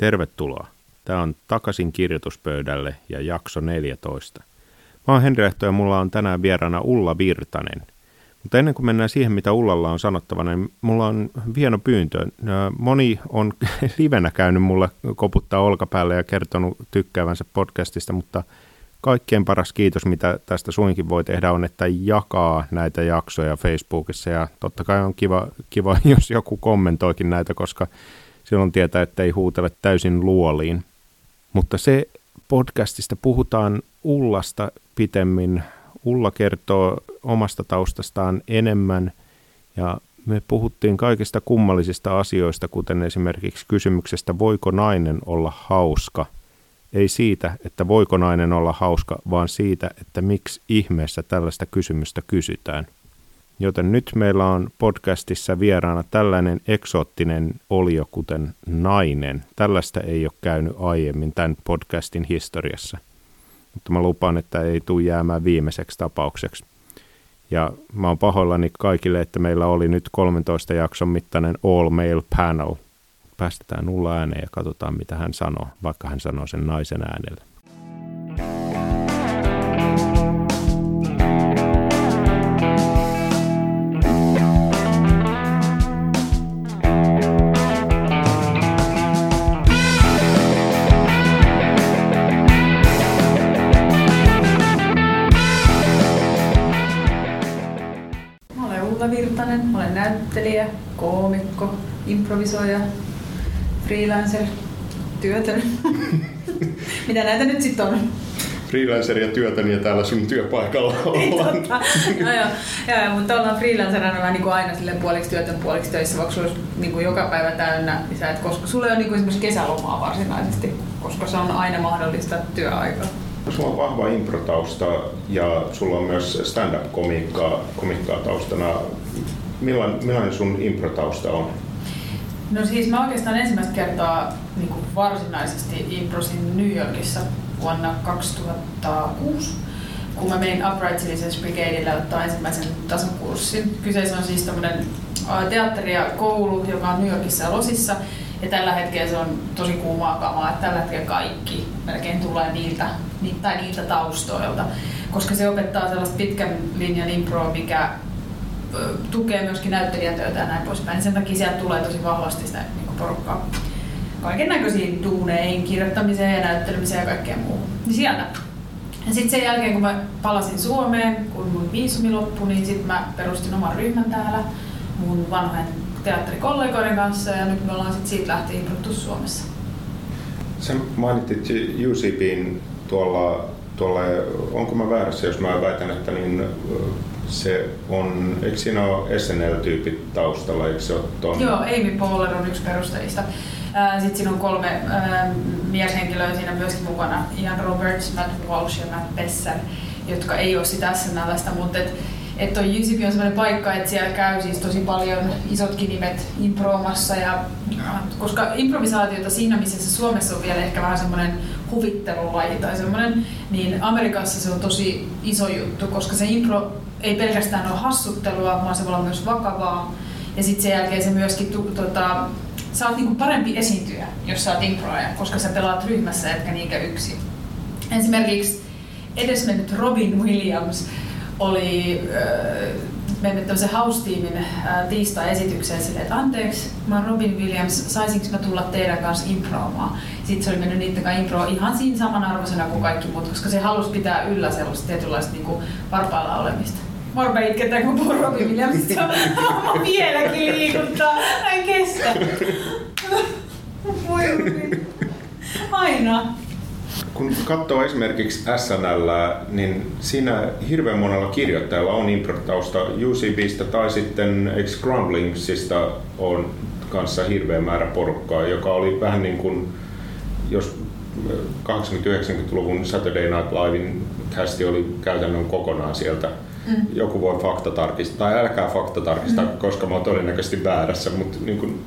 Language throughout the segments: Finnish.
Tervetuloa. Tämä on Takaisin kirjoituspöydälle ja jakso 14. Mä oon Henri Lehto ja mulla on tänään vieraana Ulla Virtanen. Mutta ennen kuin mennään siihen, mitä Ullalla on sanottavana, niin mulla on hieno pyyntö. Moni on livenä käynyt mulle koputtaa olkapäälle ja kertonut tykkäävänsä podcastista, mutta kaikkein paras kiitos, mitä tästä suinkin voi tehdä, on, että jakaa näitä jaksoja Facebookissa. Ja totta kai on kiva, kiva jos joku kommentoikin näitä, koska silloin tietää, että ei huutele täysin luoliin. Mutta se podcastista puhutaan Ullasta pitemmin. Ulla kertoo omasta taustastaan enemmän ja me puhuttiin kaikista kummallisista asioista, kuten esimerkiksi kysymyksestä, voiko nainen olla hauska. Ei siitä, että voiko nainen olla hauska, vaan siitä, että miksi ihmeessä tällaista kysymystä kysytään. Joten nyt meillä on podcastissa vieraana tällainen eksoottinen olio kuten nainen. Tällaista ei ole käynyt aiemmin tämän podcastin historiassa. Mutta mä lupaan, että ei tule jäämään viimeiseksi tapaukseksi. Ja mä oon pahoillani kaikille, että meillä oli nyt 13 jakson mittainen all male panel. Päästetään nulla ääneen ja katsotaan, mitä hän sanoo, vaikka hän sanoo sen naisen äänellä. Koomikko, improvisoija, freelancer, työtön. Mitä näitä nyt sitten on? freelancer ja työtön ja täällä sun työpaikalla ollaan. no, joo. joo, mutta ollaan freelancerina vähän niin kuin aina sille puoliksi työtön puoliksi töissä, vaikka sulla olisi niin kuin joka päivä täynnä, niin sä et, koska sulla ei ole niin kuin esimerkiksi kesälomaa varsinaisesti, koska se on aina mahdollista työaikaa. Sulla on vahva improtausta ja sulla on myös stand-up-komiikkaa komiikkaa taustana. Millainen, millainen sun improtausta on? No siis mä oikeastaan ensimmäistä kertaa niin kuin varsinaisesti improsin New Yorkissa vuonna 2006, kun mä menin Upright Citizens Brigadeille ottaa ensimmäisen tasokurssin. Kyseessä on siis tämmöinen teatteri ja koulu, joka on New Yorkissa ja Losissa. Ja tällä hetkellä se on tosi kuumaa kamaa, että tällä hetkellä kaikki melkein tulee niiltä, tai niiltä taustoilta. Koska se opettaa sellaista pitkän linjan improa, mikä tukee myöskin näyttelijätöitä ja näin poispäin. Niin sen takia sieltä tulee tosi vahvasti sitä niin porukkaa kaiken näköisiin duuneihin, kirjoittamiseen ja näyttelemiseen ja kaikkeen muuhun. Niin sieltä. Ja sitten sen jälkeen, kun mä palasin Suomeen, kun mun viisumi loppui, niin sitten mä perustin oman ryhmän täällä mun vanhojen teatterikollegoiden kanssa ja nyt me ollaan sitten siitä lähtien improttu Suomessa. Sä mainitsit UCBin tuolla, tuolla, onko mä väärässä, jos mä väitän, että niin se on, eikö siinä ole SNL-tyypit taustalla, eikö se ole ton? Joo, Amy Poehler on yksi perustajista. Sitten siinä on kolme mieshenkilöä siinä myöskin mukana, Ian Roberts, Matt Walsh ja Matt Besser, jotka ei ole sitä SNLstä, mutta et, et toi UCB on sellainen paikka, että siellä käy siis tosi paljon isotkin nimet improomassa ja koska improvisaatiota siinä, missä se Suomessa on vielä ehkä vähän semmoinen huvittelulaji tai semmoinen, niin Amerikassa se on tosi iso juttu, koska se impro ei pelkästään ole hassuttelua, vaan se voi olla myös vakavaa. Ja sitten sen jälkeen se myöskin, tu, tota, sä oot niinku parempi esiintyjä, jos sä oot improja, koska sä pelaat ryhmässä etkä niinkä yksin. Esimerkiksi edesmennyt Robin Williams oli äh, mennyt tämmöisen house-tiimin äh, tiistai-esitykseen silleen, että anteeksi, mä oon Robin Williams, saisinko mä tulla teidän kanssa improomaan? Sitten se oli mennyt niiden kanssa improa ihan siinä samanarvoisena kuin kaikki muut, koska se halusi pitää yllä sellaista tietynlaista niin varpailla olemista. Morbe itketään, kun puhuu Robin Williamsista. Mä vieläkin liikuttaa. Mä en kestä. Voi Aina. Kun katsoo esimerkiksi SNL, niin siinä hirveän monella kirjoittajalla on improtausta UCBstä tai sitten eikö Grumblingsista on kanssa hirveä määrä porukkaa, joka oli vähän niin kuin, jos 80-90-luvun Saturday Night Livein kästi oli käytännön kokonaan sieltä mm. joku voi fakta tarkistaa, tai älkää fakta tarkistaa, mm. koska mä oon todennäköisesti väärässä, mutta niin kuin,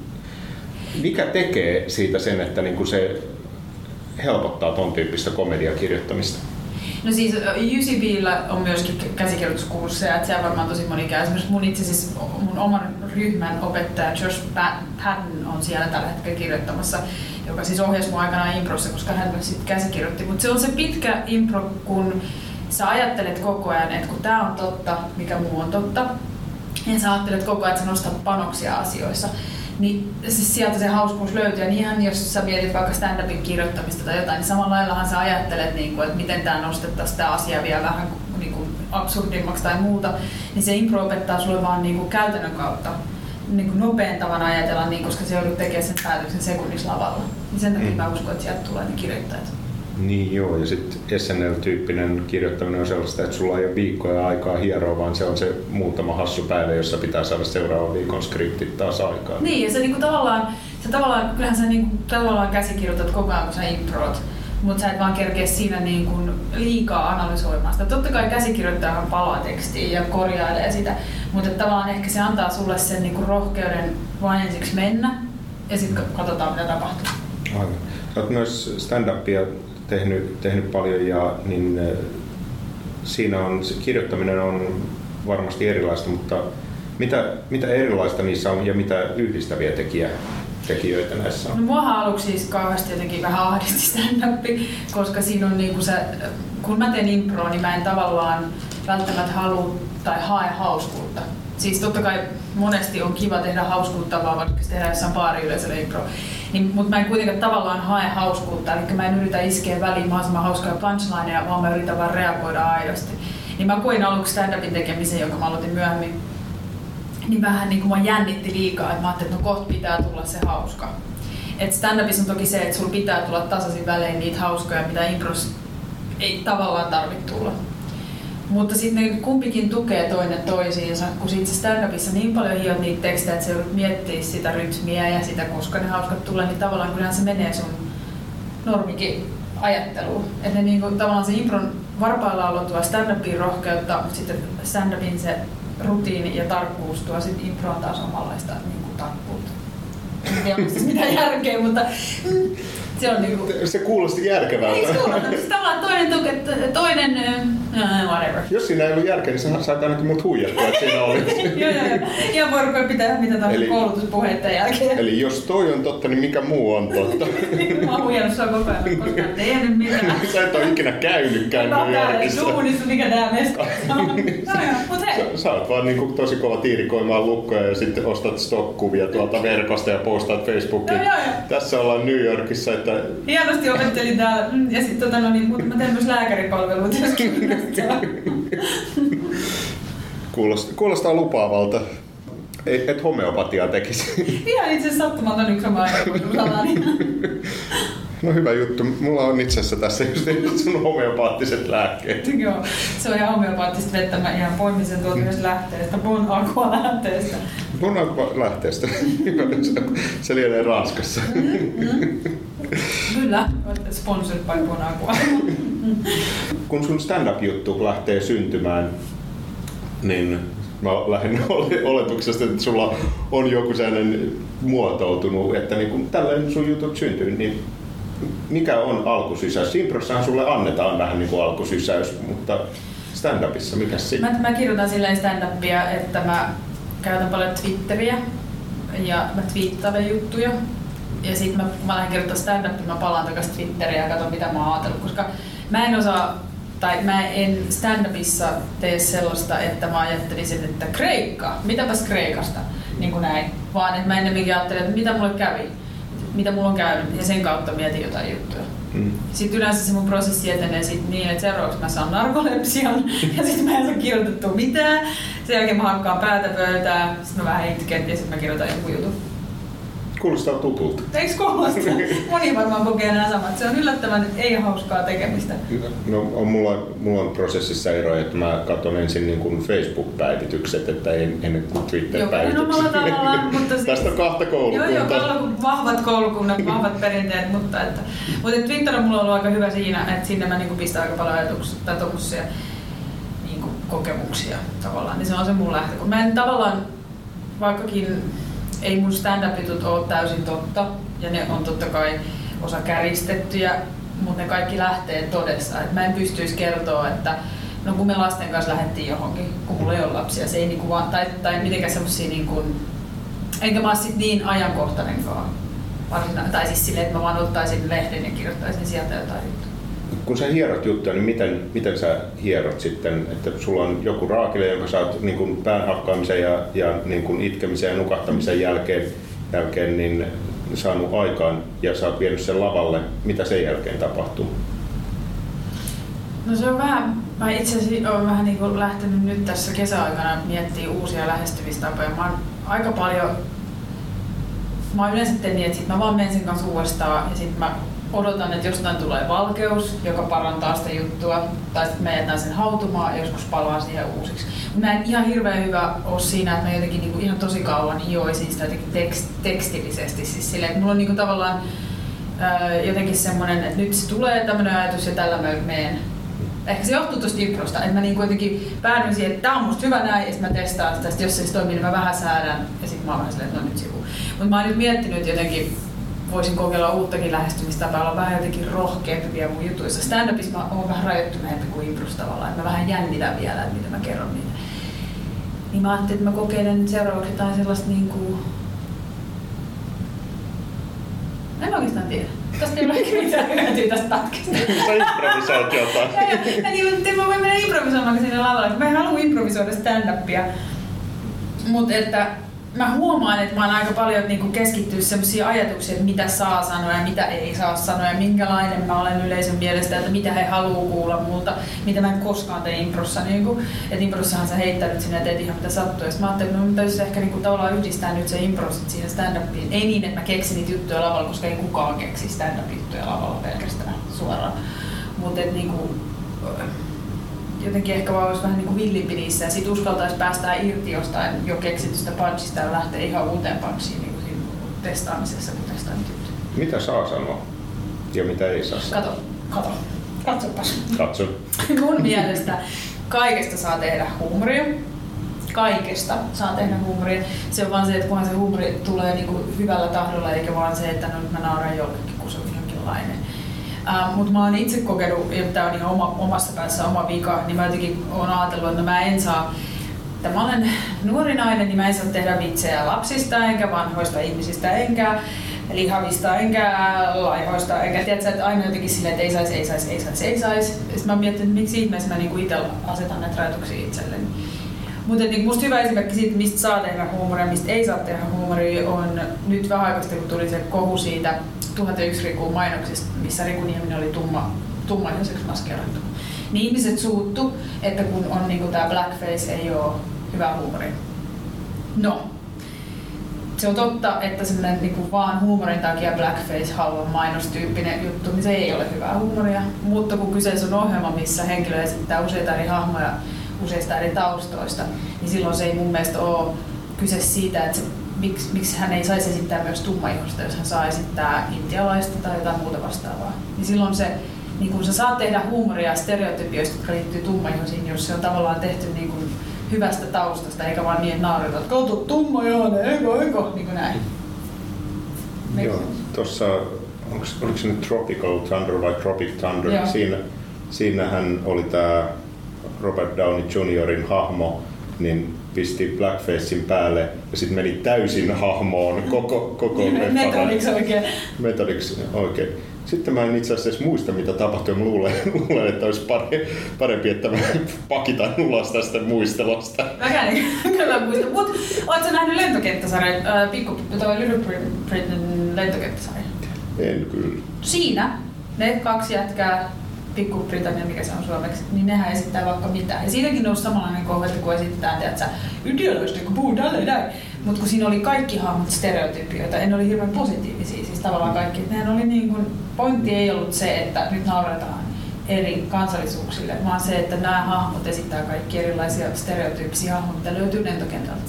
mikä tekee siitä sen, että niin kuin se helpottaa ton tyyppistä komediakirjoittamista? No siis UCBllä on myöskin käsikirjoituskursseja, että siellä varmaan tosi moni käy. Esimerkiksi mun itse siis mun oman ryhmän opettaja Josh Patton on siellä tällä hetkellä kirjoittamassa. joka siis ohjasi mun aikanaan improssa, koska hän myös sitten käsikirjoitti. Mutta se on se pitkä impro, kun sä ajattelet koko ajan, että kun tämä on totta, mikä muu on totta, ja sä ajattelet koko ajan, että sä nostat panoksia asioissa, niin siis sieltä se hauskuus löytyy. Ja ihan jos sä mietit vaikka stand-upin kirjoittamista tai jotain, niin samalla laillahan sä ajattelet, niin kuin, että miten tämä nostettaisiin tämä asia vielä vähän niin kuin absurdimmaksi tai muuta, niin se impro opettaa sulle vaan niin kuin käytännön kautta niin kuin nopean tavan ajatella, niin, koska se joudut tekemään sen päätöksen sekunnissa lavalla. Niin sen takia mm. mä uskon, että sieltä tulee ne kirjoittajat. Niin joo, ja sitten SNL-tyyppinen kirjoittaminen on sellaista, että sulla ei ole viikkoja aikaa hieroa, vaan se on se muutama hassu päivä, jossa pitää saada seuraavan viikon skriptit taas aikaa. Niin, ja se niinku tavallaan, se tavallaan, kyllähän sä niinku, tavallaan käsikirjoitat koko ajan, kun sä improot, mutta sä et vaan kerkeä siinä niin kuin liikaa analysoimaan sitä. Totta kai käsikirjoittajahan palaa tekstiin ja korjailee sitä, mutta tavallaan ehkä se antaa sulle sen niin kuin rohkeuden vain ensiksi mennä ja sitten katsotaan mitä tapahtuu. Aivan. Oot myös stand-upia tehnyt, tehnyt paljon ja niin, siinä on, se kirjoittaminen on varmasti erilaista, mutta mitä, mitä erilaista niissä on ja mitä yhdistäviä tekijä, tekijöitä näissä on? No muahan aluksi siis kauheasti jotenkin vähän ahdisti stand koska siinä on niinku se, kun mä teen improa, niin mä en tavallaan välttämättä halua tai hae hauskuutta. Siis totta kai monesti on kiva tehdä hauskuutta, vaan vaikka tehdään jossain baariyleisöllä impro. Niin, mutta mä en kuitenkaan tavallaan hae hauskuutta, eli mä en yritä iskeä väliin mahdollisimman hauskoja punchlineja, vaan mä yritän vaan reagoida aidosti. Niin mä koin aluksi stand-upin tekemisen, jonka mä aloitin myöhemmin, niin vähän niin kuin mä jännitti liikaa, että mä ajattelin, että no kohta pitää tulla se hauska. Et stand-upissa on toki se, että sulla pitää tulla tasaisin välein niitä hauskoja, mitä impros ei tavallaan tarvitse tulla. Mutta sitten kumpikin tukee toinen toisiinsa, kun sit se stand-upissa niin paljon hiot niitä tekstejä, että se joudut miettiä sitä rytmiä ja sitä, koska ne hauskat tulee, niin tavallaan kyllähän se menee sun normikin ajatteluun. Että ne niinku, tavallaan se impron varpailla olo tuo stand-upin rohkeutta, mutta sitten stand-upin se rutiini ja tarkkuus tuo sitten improon taas omanlaista niin kuin tarkkuutta. En tiedä, onko mitään järkeä, mutta mm, se on niinku... Se kuulosti järkevältä. Eikö kuulosta? Siis tavallaan toinen tuke, toinen, uh, whatever. Jos siinä ei ollut järkeä, niin sä sait ainakin mut huijattua, että siinä oli. joo, joo, joo. Ihan voi pitää mitä tahansa eli, koulutuspuheiden jälkeen. Eli jos toi on totta, niin mikä muu on totta? Mä oon huijannut sua koko ajan, koska en tehnyt mitään. sä et ole ikinä käynytkään New Yorkissa. Mä duunissa, mikä tää meska on. No joo, mut hei. Sä, sä oot vaan niinku tosi kova tiirikoimaan lukkoja ja sitten ostat stock-kuvia tuolta verkosta ja postaat Facebookiin. No, joo, joo. Tässä ollaan New Yorkissa, että Hienosti opettelin täällä. Mm, ja sitten tota, no, niin, mutta mä teen myös lääkäripalveluita, kuulostaa, kuulostaa lupaavalta. Et, et homeopatiaa tekisi. Ihan itse asiassa sattumalta yksi sama No hyvä juttu. Mulla on itse asiassa tässä just sun homeopaattiset lääkkeet. Joo, se on ihan homeopaattista vettä. Mä ihan poimin sen tuolta myös lähteestä, Bon Aqua lähteestä. Bon Aqua lähteestä. se lienee Ranskassa. Mm-hmm. Kyllä, sponsored by Bon Aqua. Kun sun stand-up-juttu lähtee syntymään, niin mä lähden oletuksesta, että sulla on joku sellainen muotoutunut, että niin kun tällainen sun jutut syntyy, niin mikä on alkusysäys? Improssahan sulle annetaan vähän niin kuin alkusysäys, mutta stand-upissa, mikä siinä? Mä, mä kirjoitan silleen stand-upia, että mä käytän paljon Twitteriä ja mä twiittailen juttuja. Ja sitten mä, mä lähden kirjoittaa stand-upia, mä palaan takaisin Twitteriä ja katson mitä mä oon ajatellut, koska mä en osaa tai mä en stand-upissa tee sellaista, että mä ajattelisin, että Kreikka, mitäpäs Kreikasta, niin kuin näin, vaan että mä ennemminkin ajattelen, että mitä mulle kävi mitä mulla on käynyt, ja sen kautta mietin jotain juttuja. Mm. Sitten yleensä se mun prosessi etenee sit niin, että seuraavaksi mä saan narkolepsian ja sitten mä en saa kirjoitettua mitään. Sen jälkeen mä hakkaan päätä pöytään, sitten mä vähän itken ja sitten mä kirjoitan joku jutun. Kuulostaa tutulta. Eikö kuulosta? Moni varmaan kokee nämä samat. Se on yllättävän ei hauskaa tekemistä. No, on mulla, mulla on prosessissa ero, että mä katson ensin niin kuin Facebook-päivitykset, että ei ennen kuin Twitter-päivitykset. tavallaan, mutta siis, Tästä on kahta koulukuntaa. Joo, joo, vahvat koulukunnat, vahvat perinteet, mutta, että, mutta Twitter on mulla ollut aika hyvä siinä, että sinne mä niin pistän aika paljon ajatuksia tai niin kokemuksia tavallaan, niin se on se mun lähtö. Mä en tavallaan, vaikkakin ei mun stand-up-jutut ole täysin totta, ja ne on totta kai osa käristettyjä, mutta ne kaikki lähtee todesta. Et mä en pystyisi kertoa, että no kun me lasten kanssa lähdettiin johonkin, kun mulla ei ole lapsia, se ei niinku vaan, tai, tai mitenkään semmosia niinku, enkä mä sit niin ajankohtainenkaan. varsina- tai siis silleen, että mä vaan ottaisin lehden ja kirjoittaisin sieltä jotain juttua. Kun sä hierot juttuja, niin miten, miten sä hierot sitten, että sulla on joku raakile, jonka sä oot niin kuin päähakkaamisen ja, ja niin kuin itkemisen ja nukahtamisen jälkeen, jälkeen niin saanut aikaan ja sä oot vienyt sen lavalle, mitä sen jälkeen tapahtuu? No se on vähän, mä itse asiassa olen vähän niin kuin lähtenyt nyt tässä kesäaikana miettimään uusia lähestymistapoja. Mä oon aika paljon, mä oon yleensä niin, että sit mä vaan menen sen kanssa uudestaan ja sitten mä odotan, että jostain tulee valkeus, joka parantaa sitä juttua, tai sitten mä jätän sen hautumaan ja joskus palaan siihen uusiksi. Mä en ihan hirveän hyvä ole siinä, että mä jotenkin niinku ihan tosi kauan hioisin sitä jotenkin tekst, tekstillisesti. Siis silleen, että mulla on niinku tavallaan ää, jotenkin semmoinen, että nyt se tulee tämmöinen ajatus ja tällä mä menen. Ehkä se johtuu tuosta improsta, että mä niin kuitenkin päädyin siihen, että tämä on musta hyvä näin, ja sitten mä testaan sitä, sitten jos se toimii, niin mä vähän säädän, ja sitten mä oon vähän silleen, että no nyt sivu. Mutta mä oon nyt miettinyt jotenkin voisin kokeilla uuttakin lähestymistapaa, olla vähän jotenkin rohkeampi vielä mun jutuissa. Stand-upissa mä oon vähän rajoittuneempi kuin imprus tavallaan, että mä vähän jännitän vielä, että mitä mä kerron niitä. Niin mä ajattelin, että mä kokeilen seuraavaksi jotain sellaista niin kuin... En oikeastaan tiedä. Tästä ei ole ehkä mitään hyötyä tästä tatkista. Sä improvisoit jotain. ja, niin, mutta mä voin mennä improvisoimaan sinne lavalle. Mä en halua improvisoida stand-upia. Mutta että mä huomaan, että mä oon aika paljon niin keskittynyt sellaisia ajatuksia, että mitä saa sanoa ja mitä ei saa sanoa ja minkälainen mä olen yleisön mielestä, että mitä he haluaa kuulla multa, mitä mä en koskaan tee improssa. Niin kuin, että improssahan sä heittänyt sinne ja teet ihan mitä sattuu. Ja mä ajattelin, että no, täytyisi ehkä niin kuin, tavallaan yhdistää nyt se impro siihen stand-upiin. Ei niin, että mä keksin niitä juttuja lavalla, koska ei kukaan keksi stand-up-juttuja lavalla pelkästään suoraan. Mutta niin kuin, jotenkin ehkä vaan olisi vähän niin kuin villimpi niissä ja sit uskaltaisi päästää irti jostain jo keksitystä punchista ja lähteä ihan uuteen punchiin niin kuin testaamisessa, kun testaa niitä juttuja. Mitä saa sanoa ja mitä ei saa sanoa? Kato, kato, katsopas. Katso. Mun mielestä kaikesta saa tehdä huumoria. Kaikesta saa tehdä huumoria. Se on vaan se, että kunhan se huumori tulee niin kuin hyvällä tahdolla, eikä vaan se, että no, mä nauran jollekin, kun se on jonkinlainen. Uh, Mutta mä oon itse kokenut, ja tämä on ihan oma, omassa päässä oma vika, niin mä jotenkin oon ajatellut, että no mä en saa että mä olen nuori nainen, niin mä en saa tehdä vitsejä lapsista, enkä vanhoista ihmisistä, enkä lihavista, enkä laihoista, enkä tiedä, että aina jotenkin silleen, että ei saisi, ei saisi, ei saisi, ei saisi. Sitten mä mietin, että miksi ihmeessä mä niinku itse asetan näitä rajoituksia itselleni. Mutta niin musta hyvä esimerkki siitä, mistä saa tehdä huumoria, mistä ei saa tehdä huumoria, on nyt vähän aikaa kun tuli se kohu siitä 1001 Rikuun mainoksista, missä Riku Nieminen oli tumma, tummaihoiseksi maskerattu. Niin ihmiset suuttu, että kun on niin tämä blackface ei ole hyvä huumori. No, se on totta, että semmoinen niin vaan huumorin takia blackface halvan mainostyyppinen juttu, niin se ei ole hyvää huumoria. Mutta kun kyseessä on ohjelma, missä henkilö esittää useita eri hahmoja useista eri taustoista, niin silloin se ei mun mielestä ole kyse siitä, että se, miksi, miksi hän ei saisi esittää myös tummaihosta, jos hän saa esittää intialaista tai jotain muuta vastaavaa. Niin silloin se, niin kun sä saat tehdä huumoria stereotypioista, jotka liittyy tummaihoisiin, jos se on tavallaan tehty niin kun hyvästä taustasta, eikä vaan niin, että naurata, että kato tummaihoinen, eikö, eikö, niin kuin näin. Joo, tuossa, oliko se nyt Tropical Thunder vai Tropic Thunder, Joo. siinä, siinähän oli tämä Robert Downey Jr.in hahmo, niin pisti blackfacein päälle ja sitten meni täysin hahmoon koko, koko leffan. Metodiksi oikein. Metodiksi, oikein. Sitten mä en itse asiassa muista, mitä tapahtui. Mä luulen, luulen että olisi parempi, parempi että mä pakitan ulos tästä muistelosta. Mäkään en kyllä muista. Mut ootko nähnyt lentokenttäsarjan, äh, pikku, toi Little Britain lentokenttäsarja? En kyllä. Siinä ne kaksi jätkää, Pikku-Britannia, mikä se on suomeksi, niin nehän esittää vaikka mitä. Ja siinäkin nousi samanlainen kohta, kun esitetään, että ideoloista, kun puhuu näin. Mutta kun siinä oli kaikki hahmot stereotypioita, en oli hirveän positiivisia, siis tavallaan kaikki. Nehän oli niin kuin, pointti ei ollut se, että nyt nauretaan eri kansallisuuksille, vaan se, että nämä hahmot esittää kaikki erilaisia stereotyyppisiä hahmoja, mitä löytyy lentokentältä.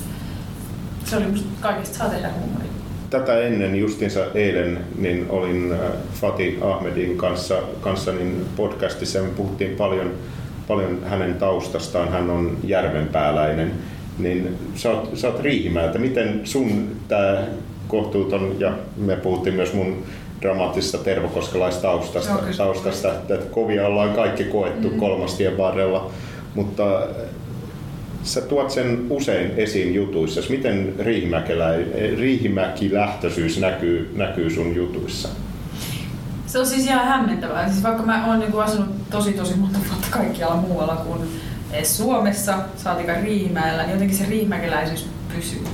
Se oli musta kaikista saa tehdä huumoria. Tätä ennen justiinsa eilen niin olin äh, Fatih Ahmedin kanssa, kanssa niin podcastissa ja me puhuttiin paljon, paljon hänen taustastaan. Hän on järvenpääläinen. Niin sä oot, sä oot Riihimäeltä. Miten sun tämä kohtuuton, ja me puhuttiin myös mun dramaattisesta kyllä. taustasta, että kovia ollaan kaikki koettu mm. kolmastien varrella, mutta Sä tuot sen usein esiin jutuissa. Miten riihimäki-lähtöisyys näkyy, näkyy sun jutuissa? Se on siis ihan hämmentävää. Siis vaikka mä oon niinku asunut tosi tosi monta vuotta kaikkialla muualla kuin edes Suomessa, saatika Riihimäellä, niin jotenkin se riihimäkeläisyys pysyy.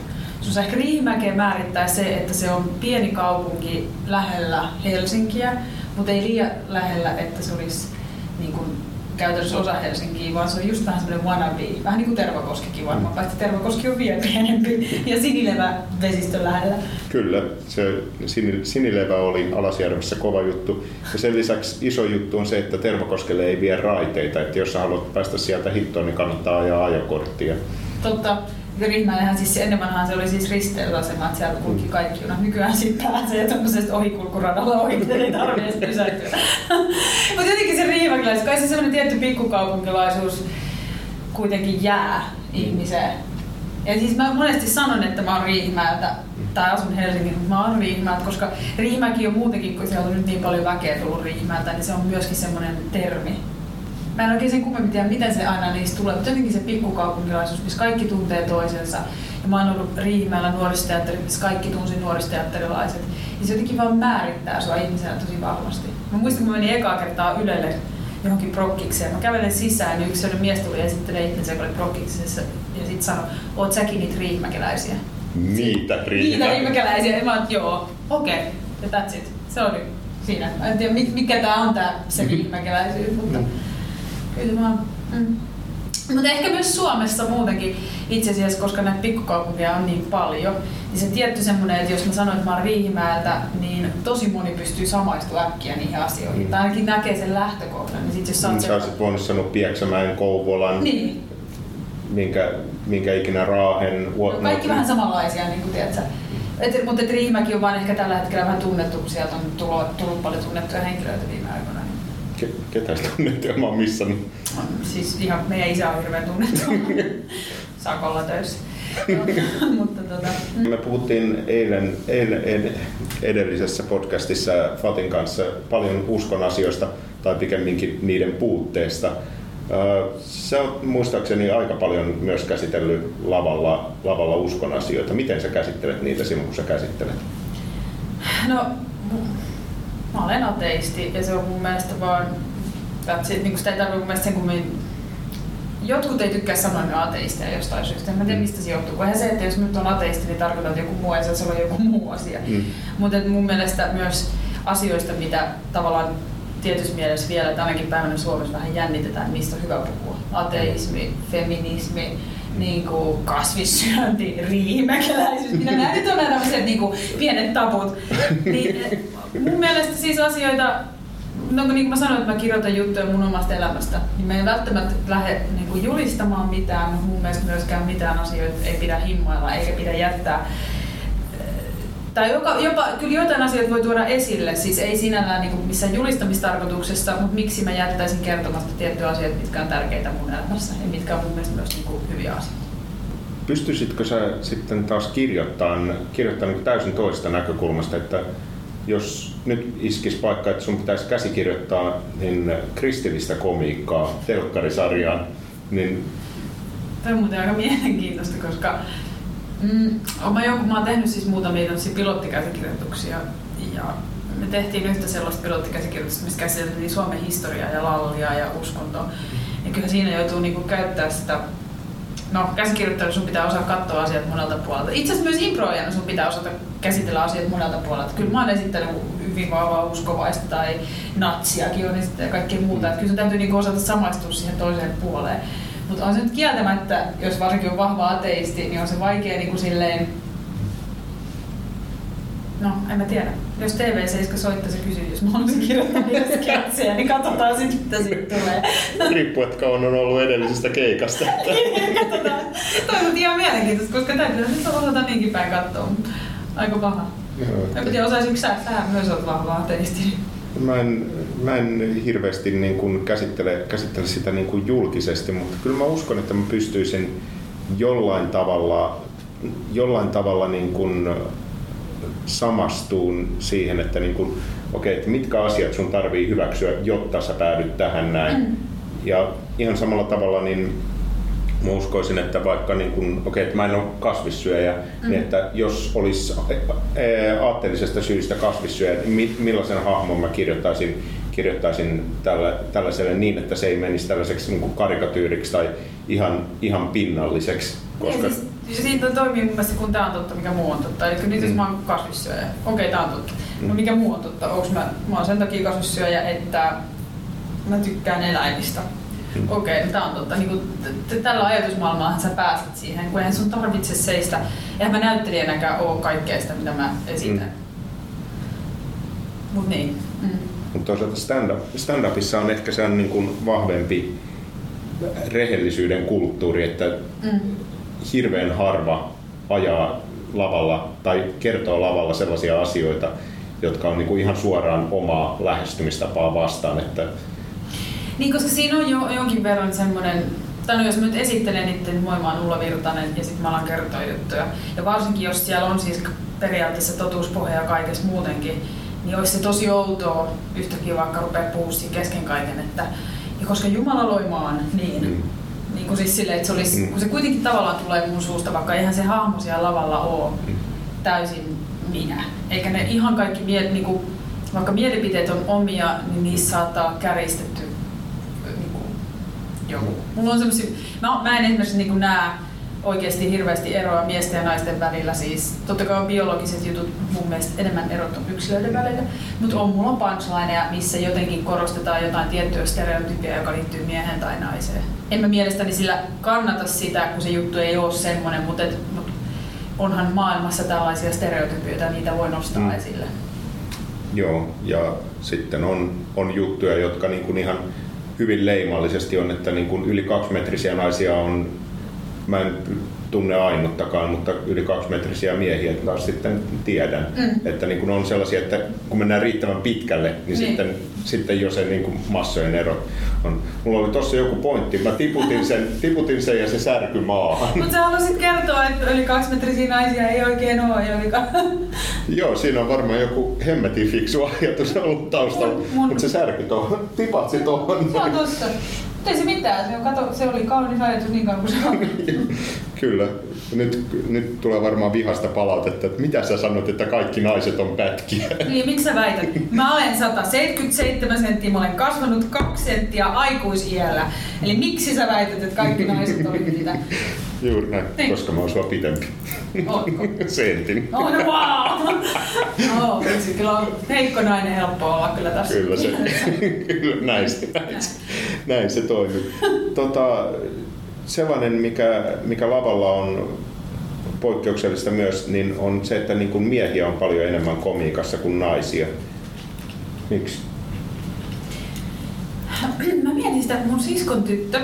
Sun ehkä Riihimäkeä määrittää se, että se on pieni kaupunki lähellä Helsinkiä, mutta ei liian lähellä, että se olisi niin kuin käytännössä osa Helsinkiä, vaan se on just vähän semmoinen wannabe, vähän niin kuin Tervakoskikin varmaan, paitsi Tervakoski on vielä pienempi ja Sinilevä vesistön lähellä. Kyllä, se Sinilevä oli Alasjärvessä kova juttu. Ja sen lisäksi iso juttu on se, että Tervakoskelle ei vie raiteita, että jos sä haluat päästä sieltä hittoon, niin kannattaa ajaa ajokorttia. Totta, Riihimäellähän siis ennen vanhaan se oli siis risteysasema, että siellä kulki kaikki junat. Nykyään sitten pääsee tuollaisesta ohikulkuradalla ohi, ei tarvitse pysähtyä. Mutta jotenkin se riihimäkiläisyys, kai se sellainen tietty pikkukaupunkilaisuus kuitenkin jää ihmiseen. Ja siis mä monesti sanon, että mä oon Riihimäeltä tai asun Helsingin, mutta mä oon Riihimäeltä, koska Riihimäki on muutenkin, kun siellä on nyt niin paljon väkeä tullut Riihimäeltä, niin se on myöskin semmoinen termi, mä en oikein sen kummemmin tiedä, miten se aina niistä tulee, mutta jotenkin se pikkukaupunkilaisuus, missä kaikki tuntee toisensa. Ja mä oon ollut Riihimäellä nuoristeatterissa, missä kaikki tunsi nuoristeatterilaiset. Ja se jotenkin vaan määrittää sua ihmisenä tosi vahvasti. Mä muistan, kun mä menin ekaa kertaa Ylelle johonkin prokkikseen. Mä kävelen sisään, niin yksi sellainen mies tuli esittelee itsensä, joka oli prokkiksessa, ja sitten sanoi, oot säkin niitä riihimäkeläisiä. Niitä riihimäkeläisiä? Niitä riihimäkeläisiä. Ja mä oon, joo, okei, okay. ja that's it. Se oli siinä. En tiedä, mikä tää on tää se riihimäkeläisyys, mutta... Mm Kyllä vaan. Mm. Mutta ehkä myös Suomessa muutenkin itse asiassa, koska näitä pikkukaupunkeja on niin paljon, niin se tietty semmoinen, että jos mä sanoin, että mä oon Riihimäeltä, niin tosi moni pystyy samaistumaan äkkiä niihin asioihin. Mm. Tai ainakin näkee sen lähtökohdan. Niin sit jos sä, mm, sä olisit voinut sanoa Pieksämäen, Kouvolan, niin. minkä, minkä ikinä Raahen. No, kaikki vähän samanlaisia, niin kuin tiedätkö. Et, mutta et Riihimäki on vaan ehkä tällä hetkellä vähän tunnettu, kun sieltä on tullut, tullut paljon tunnettuja henkilöitä viime. Ketä tunnettuja mä oon missannut? Siis ihan meidän isä on hirveän tunnettu. Sakolla töissä. Mutta tota, mm. Me puhuttiin eilen, eilen edellisessä podcastissa Fatin kanssa paljon uskon asioista tai pikemminkin niiden puutteesta. Sä oot muistaakseni aika paljon myös käsitellyt lavalla, lavalla uskon asioita. Miten sä käsittelet niitä silloin, kun sä käsittelet? No, mä olen ateisti ja se on mun mielestä vaan, että se, niin sitä ei tarvitse mun sen kummin Jotkut ei tykkää sanoa ne ateisteja jostain syystä. En mä tiedä mm. mistä se johtuu. Kun se, että jos nyt on ateisti, niin tarkoittaa, että joku muu ei se ole joku muu asia. Mm. Mutta mun mielestä myös asioista, mitä tavallaan tietyssä mielessä vielä tänäkin päivänä Suomessa vähän jännitetään, mistä on hyvä puhua. Ateismi, feminismi, niin kuin kasvissyönti, riihimäkeläisyys, mitä nämä nyt on nämä tämmöiset niin kuin pienet taput. Niin, mun mielestä siis asioita, no niin kuin mä sanoin, että mä kirjoitan juttuja mun omasta elämästä, niin mä en välttämättä lähde niin kuin julistamaan mitään, mutta mun mielestä myöskään mitään asioita ei pidä himmailla eikä pidä jättää tai joka, jopa, kyllä jotain asioita voi tuoda esille, siis ei sinällään niin missään julistamistarkoituksessa, mutta miksi mä jättäisin kertomasta tiettyjä asioita, mitkä on tärkeitä mun elämässä ja mitkä on mun mielestä myös niin kuin hyviä asioita. Pystyisitkö sä sitten taas kirjoittamaan, kirjoittamaan niin täysin toista näkökulmasta, että jos nyt iskisi paikka, että sun pitäisi käsikirjoittaa niin kristillistä komiikkaa telkkarisarjaan, niin... Tämä on muuten aika mielenkiintoista, koska Mm, mä, joku, mä oon tehnyt siis muutamia pilottikäsikirjoituksia ja me tehtiin yhtä sellaista pilottikäsikirjoitusta, missä käsiteltiin Suomen historiaa ja lallia ja uskontoa. Ja kyllä siinä joutuu niinku käyttää sitä No, käsikirjoittelu sun pitää osaa katsoa asiat monelta puolelta. Itse asiassa myös improajana sun pitää osata käsitellä asiat monelta puolelta. Kyllä mä oon esittänyt hyvin vahvaa uskovaista tai natsiakin on esittänyt ja kaikkea muuta. Että kyllä sun täytyy niinku osata samaistua siihen toiseen puoleen. Mutta on se nyt kieltämättä, jos varsinkin on vahva ateisti, niin on se vaikea niin kuin silleen, No, en mä tiedä. Jos TV7 soittaisi ja kysyy, jos mä haluaisin kirjoittaa niitä niin katsotaan sitten, mitä siitä tulee. Riippuu, että kauan on ollut edellisestä keikasta. katsotaan. Toi on ihan mielenkiintoista, koska täytyy nyt osata niinkin päin katsoa. Aika paha. No, en tiedä, osaisitko sä? Sähän myös olet vahva ateisti. Mä en, mä en hirveästi niin kuin käsittele, käsittele sitä niin kuin julkisesti, mutta kyllä mä uskon, että mä pystyisin jollain tavalla, jollain tavalla niin kuin samastuun siihen, että niin kuin, okei, että mitkä asiat sun tarvii hyväksyä, jotta sä päädyt tähän näin. Mm. Ja ihan samalla tavalla niin mä uskoisin, että vaikka niin kun, okei, okay, että mä en ole kasvissyöjä, mm. niin että jos olisi aatteellisesta syystä kasvissyöjä, niin millaisen hahmon mä kirjoittaisin, kirjoittaisin tällä, tällaiselle niin, että se ei menisi tällaiseksi niin kuin karikatyyriksi tai ihan, ihan pinnalliseksi. Koska... Niin, siis, siitä toimii mun mielestä, kun tämä on totta, mikä muu on totta. Eli nyt jos mm. mä oon kasvissyöjä, okei, okay, tämä on totta. Mm. No mikä muu on totta? Onko mä, mä oon sen takia kasvissyöjä, että mä tykkään eläimistä. Mm. Okei, okay, no tämä on totta. Niin kuin, t- tällä ajatusmaailmalla sä pääset siihen, kun eihän sun tarvitse seistä. Eihän mä näyttelijänäkään ole kaikkea sitä, mitä mä esitän. Mm. Mut niin. Mm. Mutta toisaalta stand-up, stand-upissa on ehkä se niin kuin vahvempi rehellisyyden kulttuuri, että mm. hirveän harva ajaa lavalla tai kertoo lavalla sellaisia asioita, jotka on niin kuin ihan suoraan omaa lähestymistapaa vastaan. Että niin, koska siinä on jo jonkin verran semmoinen, tai no jos mä nyt esittelen itse, niin moi mä oon Ulla Virtanen ja sitten mä alan kertoa juttuja. Ja varsinkin jos siellä on siis periaatteessa totuuspohja kaikessa muutenkin, niin olisi se tosi outoa yhtäkkiä vaikka rupeaa puhua kesken kaiken, että ja koska Jumala loi maan, niin mm. Niin kuin siis sille, että se olisi, mm. kun se kuitenkin tavallaan tulee mun suusta, vaikka eihän se hahmo siellä lavalla ole mm. täysin minä. Eikä ne ihan kaikki, miet, niin kuin, vaikka mielipiteet on omia, niin niissä saattaa käristetty joku. Mulla on semmosia, mä, mä en esimerkiksi niin näe oikeasti hirveästi eroa miesten ja naisten välillä. Siis, totta kai on biologiset jutut mun mielestä enemmän erot on yksilöiden välillä, mutta on, mulla on punchlineja, missä jotenkin korostetaan jotain tiettyä stereotypia, joka liittyy miehen tai naiseen. En mä mielestäni sillä kannata sitä, kun se juttu ei ole semmoinen, mutta, et, mutta onhan maailmassa tällaisia stereotypioita niitä voi nostaa mm. esille. Joo, ja sitten on, on juttuja, jotka niin kuin ihan hyvin leimallisesti on, että niin kuin yli kaksimetrisiä naisia on, mä en tunne ainuttakaan, mutta yli kaksimetrisiä miehiä taas sitten tiedän. Mm. Että niin kuin on sellaisia, että kun mennään riittävän pitkälle, niin, niin. Sitten, sitten jo se niin kuin massojen ero on. Mulla oli tossa joku pointti, mä tiputin sen, tiputin sen ja se särky maahan. Mutta sä haluaisit kertoa, että yli kaksimetrisiä naisia ei oikein ole. Joo, siinä on varmaan joku hemmetin fiksu ajatus ollut taustalla, mun... mutta se särky tuohon, tipatsi tuohon. Se on tossa. Ei se mitään, se, on, kato, se oli kaunis ajatus niin kauan kuin se on. Kyllä. Nyt, nyt tulee varmaan vihasta palautetta, että mitä sä sanot, että kaikki naiset on pätkiä. Niin, miksi sä väität? Mä olen 177 senttiä, mä olen kasvanut kaksi senttiä aikuisiellä. Eli miksi sä väität, että kaikki naiset on sitä? Juuri näin, niin. koska mä oon sua pitempi. Ootko? Sentin. Oh, no, wow! oh, kyllä on heikko nainen helppo olla kyllä tässä. Kyllä se, kyllä, näin, se, näin, se, toimii. Tota, sellainen, mikä, mikä lavalla on poikkeuksellista myös, niin on se, että niin kuin miehiä on paljon enemmän komiikassa kuin naisia. Miksi? Mä mietin sitä, että mun siskon tyttö,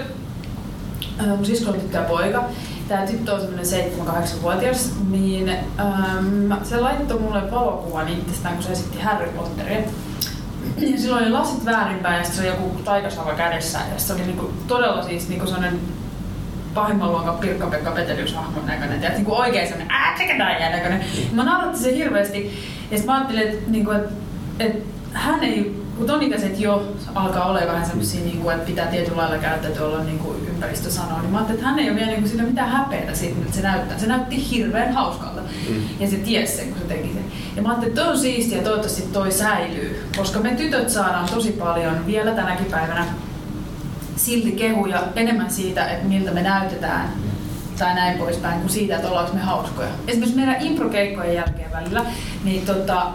mun siskon tyttö ja poika, tämä tyttö on semmoinen 7-8-vuotias, niin ähm, se laittoi mulle valokuvan itsestään, kun se esitti Harry Potteria. Ja silloin oli lasit väärinpäin ja sitten se oli joku taikasauva kädessä. Ja se oli niinku todella siis niinku sellainen pahimman luokan Pirkka-Pekka Petelius-hahmon näköinen, ja niin kuin oikein sellainen äätsäkätäjä näköinen. Mä nauratti se hirveästi, ja sitten mä ajattelin, että, niin kuin, että, että hän ei, kun ton ikäiset jo alkaa olla vähän semmoisia, niin kuin, että pitää tietyllä lailla käyttäytyä niin kuin ympäristö sanoo, niin mä ajattelin, että hän ei ole vielä niin kuin, sitä mitään häpeätä siitä, että se näyttää. Se näytti hirveän hauskalta. Mm. Ja se tiesi sen, kun se teki sen. Ja mä ajattelin, että toi on siistiä ja toivottavasti toi säilyy. Koska me tytöt saadaan tosi paljon vielä tänäkin päivänä silti kehuja enemmän siitä, että miltä me näytetään tai näin poispäin, kuin siitä, että ollaanko me hauskoja. Esimerkiksi meidän improkeikkojen jälkeen välillä, niin tota,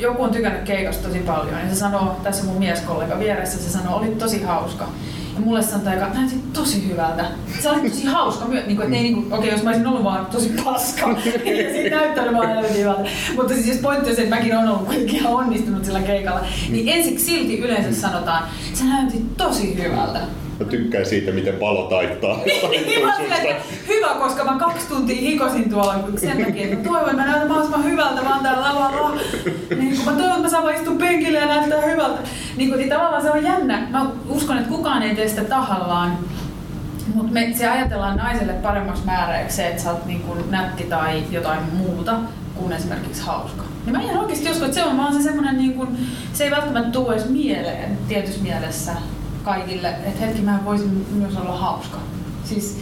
joku on tykännyt keikasta tosi paljon ja se sanoo, tässä mun mieskollega vieressä, se sanoo, oli tosi hauska. Ja mulle sanoi, että näytit tosi hyvältä. Se oli tosi hauska myös, niin kuin, että ei niin okei, okay, jos mä olisin ollut vaan tosi paska, ja siitä näyttänyt vaan näytin hyvältä. Mutta siis pointti on se, että mäkin olen ollut kuitenkin onnistunut sillä keikalla. Niin ensiksi silti yleensä sanotaan, sä näytit tosi hyvältä. Mä tykkään siitä, miten valo taittaa. Niin, mä hyvä, koska mä kaksi tuntia hikosin tuolla sen takia, että mä toivon, että mä näytän mahdollisimman hyvältä vaan täällä lavalla. Niin kun mä toivon, että mä saan istua penkille ja näyttää hyvältä. Niin, kun, niin tavallaan se on jännä. Mä uskon, että kukaan ei tee sitä tahallaan. Mutta me se ajatellaan naiselle paremmaksi määräksi se, että sä oot niin kuin nätti tai jotain muuta kuin esimerkiksi hauska. Ja mä en oikeasti usko, että se on vaan se semmoinen, niin kuin, se ei välttämättä tule edes mieleen tietyssä mielessä kaikille, että hetki mä voisin myös olla hauska. Siis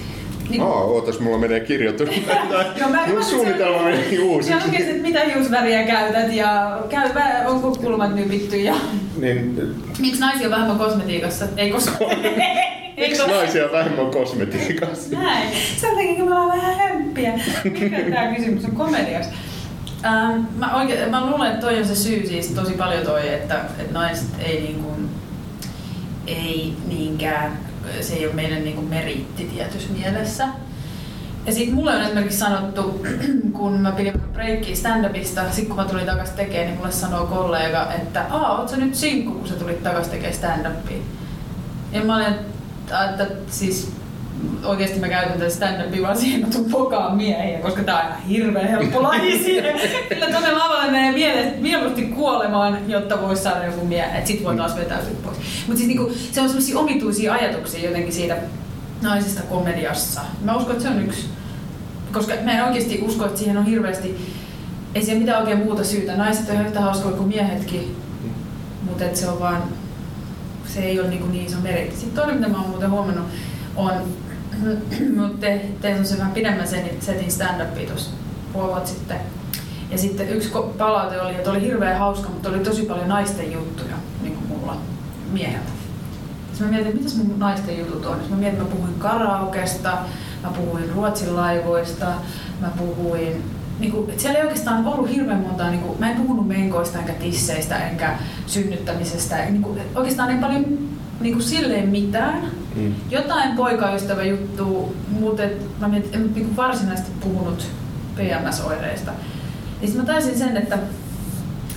Niin, Aa, ootas, mulla menee kirjoitus. Joo, mä Mun suunnitelma meni uusiksi. Siellä lukee, että mitä hiusväriä käytät ja käy, onko kulmat nypitty ja Niin, miksi naisia on vähemmän kosmetiikassa? Ei kosmetiikassa. miksi naisia vähemmän kosmetiikassa? Näin. Sen takia, kun mä oon vähän hömpiä. Mikä tää kysymys on komediassa? Ähm, mä, oikein, mä luulen, että toi on se syy siis tosi paljon toi, että, että naiset ei niin kuin, ei niinkään, se ei ole meidän niin kuin meriitti tietyssä mielessä. Ja sitten mulle on esimerkiksi sanottu, kun mä pidin breikkiä stand-upista, sit kun mä tulin takas tekemään, niin mulle sanoo kollega, että aa, oot sä nyt sinkku, kun sä tulit takas tekemään stand-upia. Ja mä olen, että siis oikeasti mä käytän tätä stand-upia vaan siihen, että tuun pokaan miehiä, koska tää on ihan hirveän helppo laji siihen. Kyllä tonne lavalle menee miele- mieluusti kuolemaan, jotta voisi saada joku miehen, että sit voi taas vetäytyä pois. Mutta siis niinku, se on sellaisia omituisia ajatuksia jotenkin siitä naisista komediassa. Mä uskon, että se on yksi. Koska mä en oikeasti usko, että siihen on hirveästi, ei siihen mitään oikein muuta syytä. Naiset on ihan yhtä hauskoja kuin miehetkin, mutta se on vaan, se ei ole niin, niin iso meritti. Sitten toinen, mitä mä oon muuten huomannut, on, te, tein semmoisen vähän pidemmän setin- stand-upia tuossa sitten. Ja sitten yksi palaute oli, että oli hirveän hauska, mutta oli tosi paljon naisten juttuja, niin kuin mulla mieheltä. Sitten mä mietin, että mitäs mun naisten jutut on. Sitten mä mietin, että mä puhuin karaokesta, mä puhuin ruotsin laivoista, mä puhuin... Niin kuin, että siellä ei oikeastaan ollut hirveän monta, niin kuin, mä en puhunut menkoista enkä tisseistä enkä synnyttämisestä. Niin kuin, oikeastaan ei paljon niin kuin, silleen mitään. Mm. Jotain poikaystävä juttu, mutta et, mä en mä niin varsinaisesti puhunut PMS-oireista. Sitten mä taisin sen, että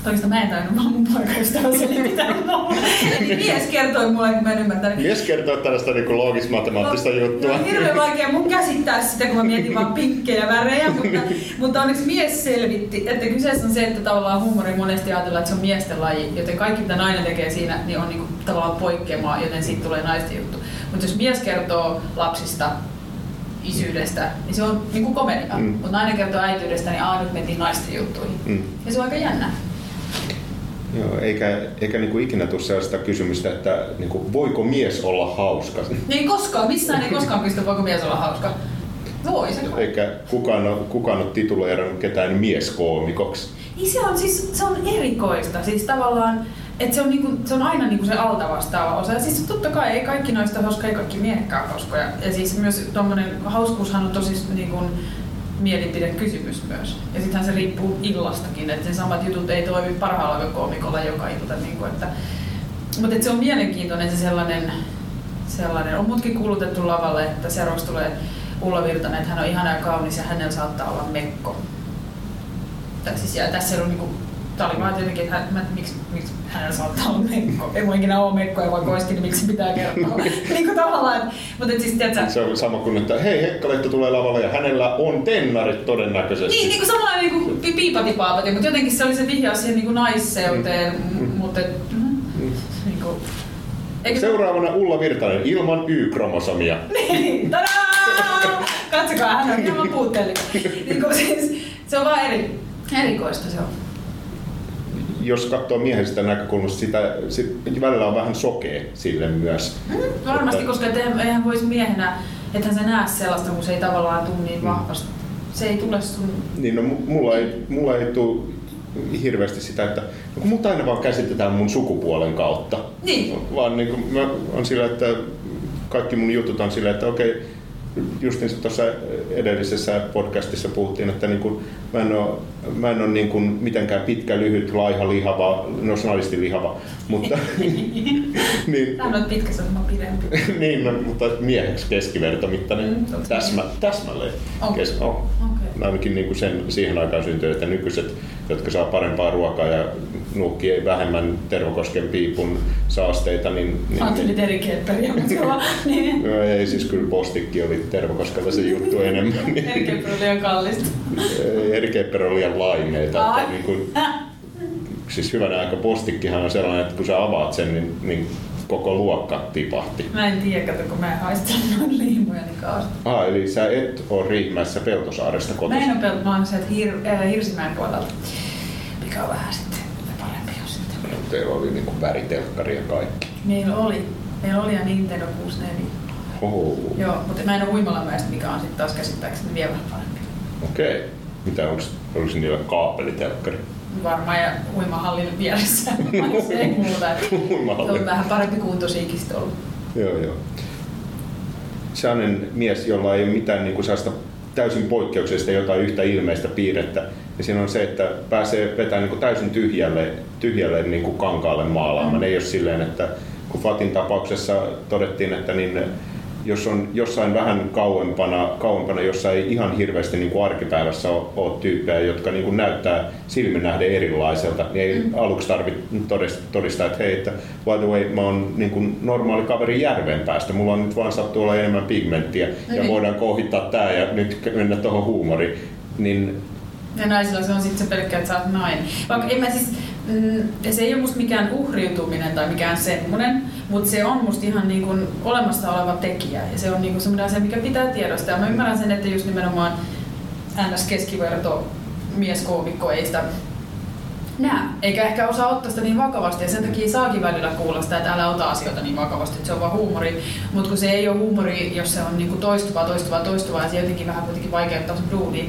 Oikeastaan mä en tainnut, vaan mun poikaystävä selittää mulle. Eli mies kertoi mulle, kun mä en ymmärtänyt. Mies kertoo tällaista niin loogis-matemaattista juttua. No, on hirveän vaikea mun käsittää sitä, kun mä mietin vaan pinkkejä värejä, mutta, mutta onneksi mies selvitti, että kyseessä on se, että tavallaan huumori monesti ajatellaan, että se on miesten laji, joten kaikki mitä nainen tekee siinä, niin on niinku tavallaan poikkeamaa, joten siitä tulee naisten juttu. Mutta jos mies kertoo lapsista, isyydestä, niin se on niinku komedia. Mm. Mm. Mutta nainen kertoo äityydestä, niin aah, nyt mentiin naisten juttuihin. Mm. Ja se on aika jännä. Joo, eikä, eikä niin kuin ikinä tule sellaista kysymystä, että niin kuin, voiko mies olla hauska. Niin koskaan, missään ei koskaan pysty, voiko mies olla hauska. Voi se. Eikä kukaan ole, kukaan ole tituleerannut ketään mieskoomikoksi. Niin se on siis se on erikoista. Siis tavallaan, että se on, niinku, se on aina niinku se alta vastaava osa. Ja siis totta kai ei kaikki noista hauska, ei kaikki ole hauskoja. Ja siis myös tommonen hauskuushan on tosi niinku, mielipidekysymys myös. Ja sittenhän se riippuu illastakin, että ne samat jutut ei toimi parhaalla koomikolla joka ilta. Niinku, että, mutta se on mielenkiintoinen se sellainen, sellainen. On mutkin kuulutettu lavalle, että seuraavaksi tulee Ulla Virtanen, että hän on ihana ja kaunis ja hänellä saattaa olla mekko. Tai siis, ja tässä ei ollut niinku, tää oli vaan jotenkin, että hän, mä, miksi, miksi hänellä saattaa olla mekko. Ei voi ikinä ole mekkoja, vaikka olisikin, niin miksi pitää kertoa. niin kuin tavallaan, että, mutta et siis tiedätkö, Se on sama kuin, että hei, Hekkalehto tulee lavalle ja hänellä on tennarit todennäköisesti. Niin, niin kuin samanlainen niin kuin piipatipaapati, mutta jotenkin se oli se vihjaus siihen niin kuin naisseuteen, Mm. mutta mm, Mm. niin kuin, eikö Seuraavana Ulla Virtanen ilman Y-kromosomia. Niin, tadaa! Katsokaa, hän on hieman puutteellinen. Niin kuin siis, se on vaan eri, erikoista se on. Jos katsoo miehestä näkökulmasta, sitä, sit välillä on vähän sokea sille myös. Mm, varmasti, Että- koska et eihän, voisi miehenä, ethän sä näe sellaista, kun se ei tavallaan tule niin Mm. vahvasti. Se ei tule sun... Niin no, mu- mulla ei, mulla ei tule hirveästi sitä, että no, mut aina vaan käsitetään mun sukupuolen kautta. Niin. Vaan niin kuin mä on sillä, että kaikki mun jutut on sillä, että okei, just niin tuossa edellisessä podcastissa puhuttiin, että niin kuin, mä en ole, mä en ole niin kuin mitenkään pitkä, lyhyt, laiha, lihava, no snadisti lihava, mutta, niin, Tämä on pitkä, se on pidempi. niin, no, mutta mieheksi keskivertomittainen, Mm, täsmä, täsmälleen. Onko? Kes, oh. Okei. Ainakin niin kuin sen, siihen aikaan syntyi, että nykyiset, jotka saa parempaa ruokaa ja nuukkii vähemmän Tervokosken piipun saasteita, niin, niin Ajattelit eri kepperiä, mutta. Niin. No, ei siis kyllä postikki oli Tervokoskelta se juttu enemmän. Eri Niin, kepperi oli jo kallista. eri oli liian laimeita. Ai. Että niin kuin, siis hyvänä aika postikkihan on sellainen, että kun sä avaat sen, niin, niin koko luokka tipahti. Mä en tiedä, kato, kun mä en haista noin liimoja, niin kauheasti. Ah, eli sä et ole Riihimäessä Peltosaaresta Mä kotoisin. en ole pelannut, mä oon sieltä Hir- äh, Hirsimäen puolelta, mikä on vähän sitten parempi jo sitten. Teillä oli niin kuin väritelkkari ja kaikki. Meillä oli, meillä oli ja Nintendo 64. Oh. Joo, mutta mä en ole uimalamäestä, mikä on sitten taas käsittääkseni vielä vähän parempi. Okei. Okay. Mitä onko, oliko niillä kaapelitelkkari? Varmaan ja uimahallin vieressä. ei muuta. Se on vähän parempi kuntoisiakin ollut. Joo, joo. Sellainen mies, jolla ei ole mitään niin kuin täysin poikkeuksellista jotain yhtä ilmeistä piirrettä. Ja siinä on se, että pääsee vetämään niin kuin täysin tyhjälle, tyhjälle niin kuin kankaalle maalaamaan. Mm. Ei ole silleen, että kun Fatin tapauksessa todettiin, että niin jos on jossain vähän kauempana, kauempana jossa ei ihan hirveästi niin kuin arkipäivässä ole, ole tyyppejä, jotka niin kuin näyttää silmin nähden erilaiselta, niin ei mm. aluksi tarvitse todistaa, että hei, että by the way, mä oon niin kuin normaali kaveri järven päästä, mulla on nyt vaan sattuu olla enemmän pigmenttiä mm. ja voidaan kohittaa tää ja nyt mennä tuohon huumoriin. Niin ja naisilla se on sitten se pelkkä, että sä oot nainen. Vaikka en mä siis, mm, se ei ole musta mikään uhriutuminen tai mikään semmoinen, mutta se on musta ihan niin kuin olemassa oleva tekijä. Ja se on niin kuin semmoinen asia, mikä pitää tiedostaa. Ja mä ymmärrän sen, että just nimenomaan NS-keskiverto mieskoomikko ei sitä näe, eikä ehkä osaa ottaa sitä niin vakavasti ja sen takia saakin välillä kuulla sitä, että älä ota asioita niin vakavasti, että se on vaan huumori. Mutta kun se ei ole huumori, jos se on niinku toistuvaa, toistuvaa, toistuvaa ja se jotenkin vähän kuitenkin vaikeuttaa sun duunia,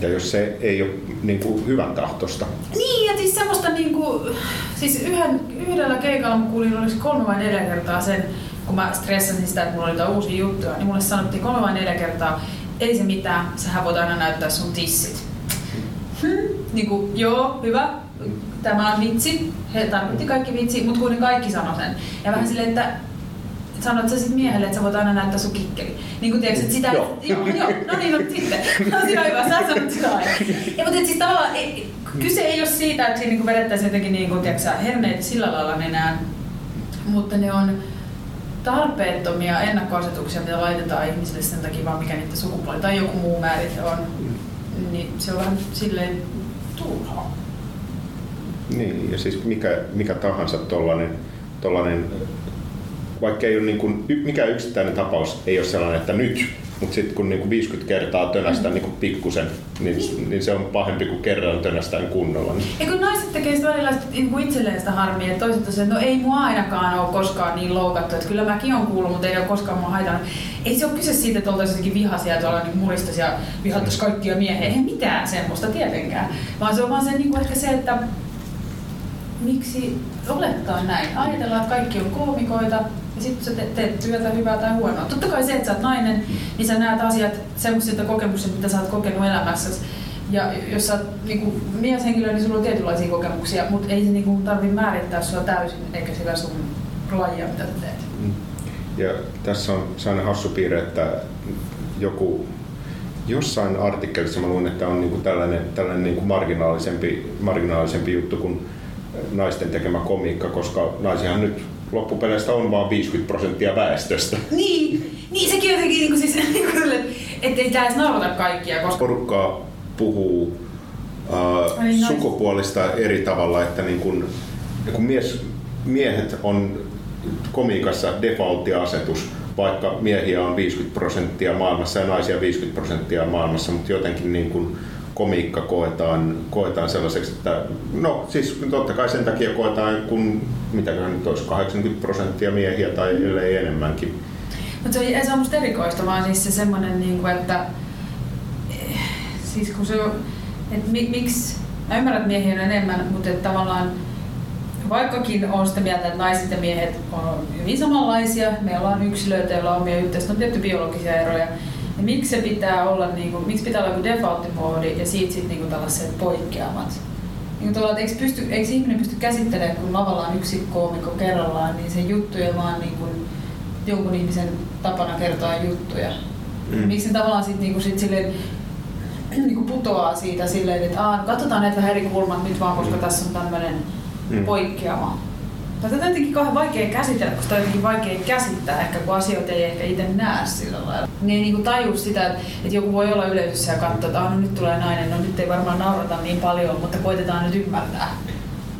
ja jos se ei ole niin kuin hyvän tahtosta. Niin, ja siis semmoista niin kuin, siis yhden, yhdellä keikalla mä kuulin, olisi kolme vai neljä kertaa sen, kun mä stressasin sitä, että mulla oli jotain uusia juttuja, niin mulle sanottiin kolme vai neljä kertaa, ei se mitään, sähän voit aina näyttää sun tissit. Hmm, niin kuin, joo, hyvä, tämä on vitsi, he tarvitti kaikki vitsi, mutta kuitenkin kaikki sanoi sen. Ja vähän silleen, että sanot sä sit miehelle, että sä voit aina näyttää sun kikkeli. Niin kuin tiedätkö, että sitä... Joo. joo, joo no niin, no sitten. No siinä hyvä, sä sanot sitä aina. Ja, mutta siis tavallaan ei, kyse ei ole siitä, että siinä niin vedettäisiin jotenkin niin kuin, tiedätkö, herneitä sillä lailla nenään, mutta ne on tarpeettomia ennakkoasetuksia, mitä laitetaan ihmisille sen takia vaan mikä niiden sukupuoli tai joku muu määrite on. Niin se on vähän silleen turhaa. Niin, ja siis mikä, mikä tahansa tollainen, tollainen vaikka ei ole niin kuin, mikään yksittäinen tapaus ei ole sellainen, että nyt, mutta sitten kun niin kuin 50 kertaa tönästään niin pikkusen, niin, niin. niin, se on pahempi kuin kerran tönästään kunnolla. Ja kun naiset tekee sitä välillä niin kuin itselleen sitä harmia, että toiset että no ei mua ainakaan ole koskaan niin loukattu, että kyllä mäkin on kuullut, mutta ei ole koskaan mua haitannut. Ei se ole kyse siitä, että oltaisiin jotenkin vihaisia, että ollaan niin muristaisi ja vihattaisi kaikkia miehiä. Ei mitään semmoista tietenkään, vaan se on vaan se, niin kuin ehkä se, että miksi olettaa näin? Ajatellaan, että kaikki on koomikoita, sitten sä teet, työtä hyvää tai huonoa. Totta kai se, että sä oot nainen, niin sä näet asiat semmoisilta kokemuksilta, mitä sä oot kokenut elämässäsi. Ja jos sä oot niin mieshenkilö, niin sulla on tietynlaisia kokemuksia, mutta ei se niin tarvitse määrittää sua täysin, eikä sillä sun lajia, mitä sä teet. Mm. Ja tässä on sellainen hassu piirre, että joku jossain artikkelissa mä luin, että on niin kuin tällainen, tällainen niin kuin marginaalisempi, marginaalisempi juttu kuin naisten tekemä komiikka, koska naisihan nyt loppupeleistä on vain 50 prosenttia väestöstä. Niin, niin sekin jotenkin niin kuin siis, niin kuin, että ei tämä edes naurata kaikkia. Koska... Porukka puhuu äh, niin sukupuolista eri tavalla, että niin kun, kun mies, miehet on komiikassa defaultti-asetus, vaikka miehiä on 50 prosenttia maailmassa ja naisia 50 prosenttia maailmassa, mutta jotenkin niin kuin komiikka koetaan, koetaan sellaiseksi, että no siis totta kai sen takia koetaan, kun mitä nyt olisi 80 prosenttia miehiä tai ellei enemmänkin. Mutta se, ei se on musta erikoista, vaan siis se semmoinen, niin kuin, että siis kun se on, että mi, miksi, mä ymmärrän, että miehiä on enemmän, mutta että tavallaan vaikkakin on sitä mieltä, että naiset ja miehet on hyvin samanlaisia, me ollaan yksilöitä, joilla on omia yhteistä, on tietty biologisia eroja, ja miksi se pitää olla, niin kuin, miksi pitää olla joku default-moodi ja siitä sitten niin tällaiset poikkeamat? Niin että eikö, pysty, eikö ihminen pysty käsittelemään, kun lavalla on yksi koomikko kerrallaan, niin se juttuja vaan niin kuin, jonkun ihmisen tapana kertoa juttuja. Mm. Miksi se tavallaan sitten niin kuin, sit silleen, niin kuin putoaa siitä silleen, että Aa, katsotaan näitä vähän eri kulmat nyt vaan, koska mm. tässä on tämmöinen mm. poikkeama. Tätä on jotenkin kauhean vaikea käsitellä, koska on jotenkin vaikea käsittää ehkä, kun asioita ei ehkä itse näe sillä lailla. Niin ei niin taju sitä, että, että joku voi olla yleisössä ja katsoa, että no nyt tulee nainen, no nyt ei varmaan naurata niin paljon, mutta koitetaan nyt ymmärtää.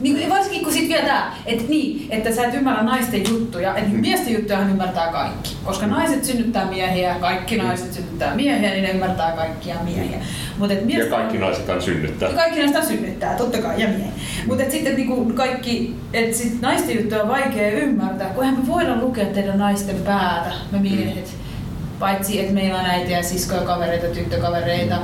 Niin, varsinkin kun sit vielä tää, että niin, että sä et ymmärrä naisten juttuja, että niin miesten juttujahan ymmärtää kaikki. Koska naiset synnyttää miehiä, kaikki naiset synnyttää miehiä, niin ne ymmärtää kaikkia miehiä. Mut et Ja miesten... kaikki naisethan synnyttää. Kaikki näistä synnyttää, totta kai, ja miehiä. Mutta sitten niinku kaikki, että sit naisten juttuja on vaikea ymmärtää, kun eihän me voida lukea teidän naisten päätä, me miehet. Paitsi, että meillä on äitiä, siskoja, kavereita, tyttökavereita.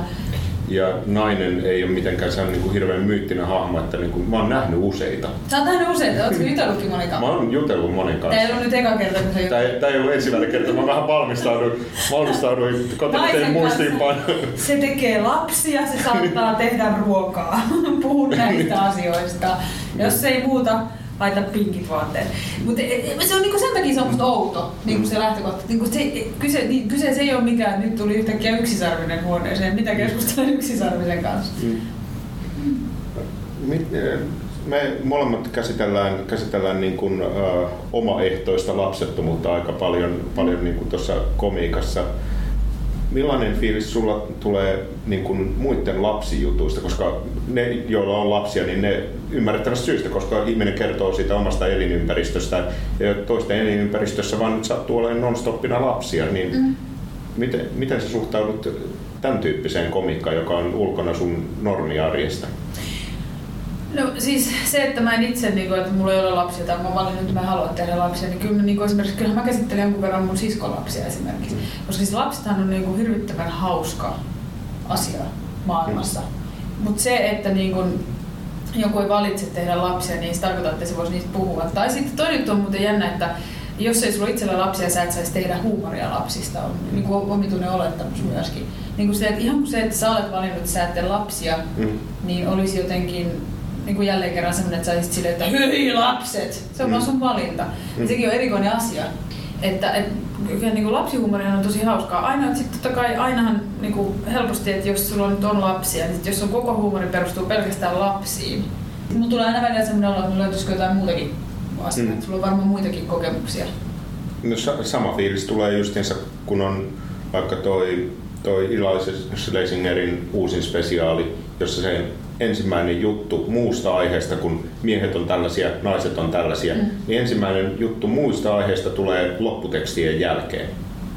Ja nainen ei ole mitenkään se on niin kuin hirveän myyttinen hahmo, että niin kuin, mä oon nähnyt useita. Sä oot nähnyt useita, ootko jutellutkin monikaan? Mä oon jutellut monen Tää ei kanssa. ollut nyt eka kerta, kun sä Tää ei, tää ei ollut ensimmäinen kerta, mä vähän valmistauduin, valmistauduin kotona tein kanssa. muistiinpanoja. Se tekee lapsia, se saattaa tehdä ruokaa. Puhun näistä asioista. Jos ei muuta, laita pinkit vaatteet. Mutta se on niinku sen takia se on musta outo, niinku se lähtökohta. Niinku se, kyse, niin, kyse se ei ole mikään, nyt tuli yhtäkkiä yksisarvinen huoneeseen. Mitä keskustelen yksisarvisen kanssa? Mit- eh, Me molemmat käsitellään, käsitellään niin kuin, ö, omaehtoista lapsettomuutta aika paljon, paljon niin kuin tuossa komiikassa. Millainen fiilis sulla tulee niin kuin muiden lapsijutuista, koska ne, joilla on lapsia, niin ne ymmärrettävästä syystä, koska ihminen kertoo siitä omasta elinympäristöstä ja toisten elinympäristössä vaan nyt sattuu olemaan non-stoppina lapsia, niin mm. miten, miten sä suhtaudut tämän tyyppiseen komiikkaan, joka on ulkona sun normiarjesta? No siis se, että mä en itse, niin kuin, että mulla ei ole lapsia tai mä valinnut, että mä haluan tehdä lapsia, niin kyllä mä, niin kuin esimerkiksi, kyllähän mä käsittelen jonkun verran mun siskolapsia esimerkiksi. Koska siis lapsethan on niin kuin hirvittävän hauska asia maailmassa. Mutta se, että niin kuin, joku ei valitse tehdä lapsia, niin se tarkoittaa, että se voisi niistä puhua. Tai sitten toinen juttu on muuten jännä, että jos ei sulla itsellä lapsia, sä et saisi tehdä huumoria lapsista, on niin kuin omituinen olettamus myöskin. Niin kuin se, että ihan kuin se, että sä olet valinnut, että sä et tee lapsia, Mm. niin olisi jotenkin niin kuin jälleen kerran semmoinen, että sä olisit silleen, että hyi lapset! Se on Mm. vaan sun valinta. Mm. Sekin on erikoinen asia. Että et, kyllä niin kuin lapsihuumorihan on tosi hauskaa. Aina, että sitten totta kai ainahan niin kuin helposti, että jos sulla nyt on lapsia, niin jos sun koko huumori perustuu pelkästään lapsiin. Mulla tulee aina välillä semmoinen olo, että löytyisikö jotain muutakin asiaa. Mm. Sulla on varmaan muitakin kokemuksia. No, sa- sama fiilis tulee justiinsa, kun on vaikka toi, toi Eli Schlesingerin uusin spesiaali, jossa se ensimmäinen juttu muusta aiheesta, kun miehet on tällaisia, naiset on tällaisia, mm. Niin ensimmäinen juttu muista aiheesta tulee lopputekstien jälkeen.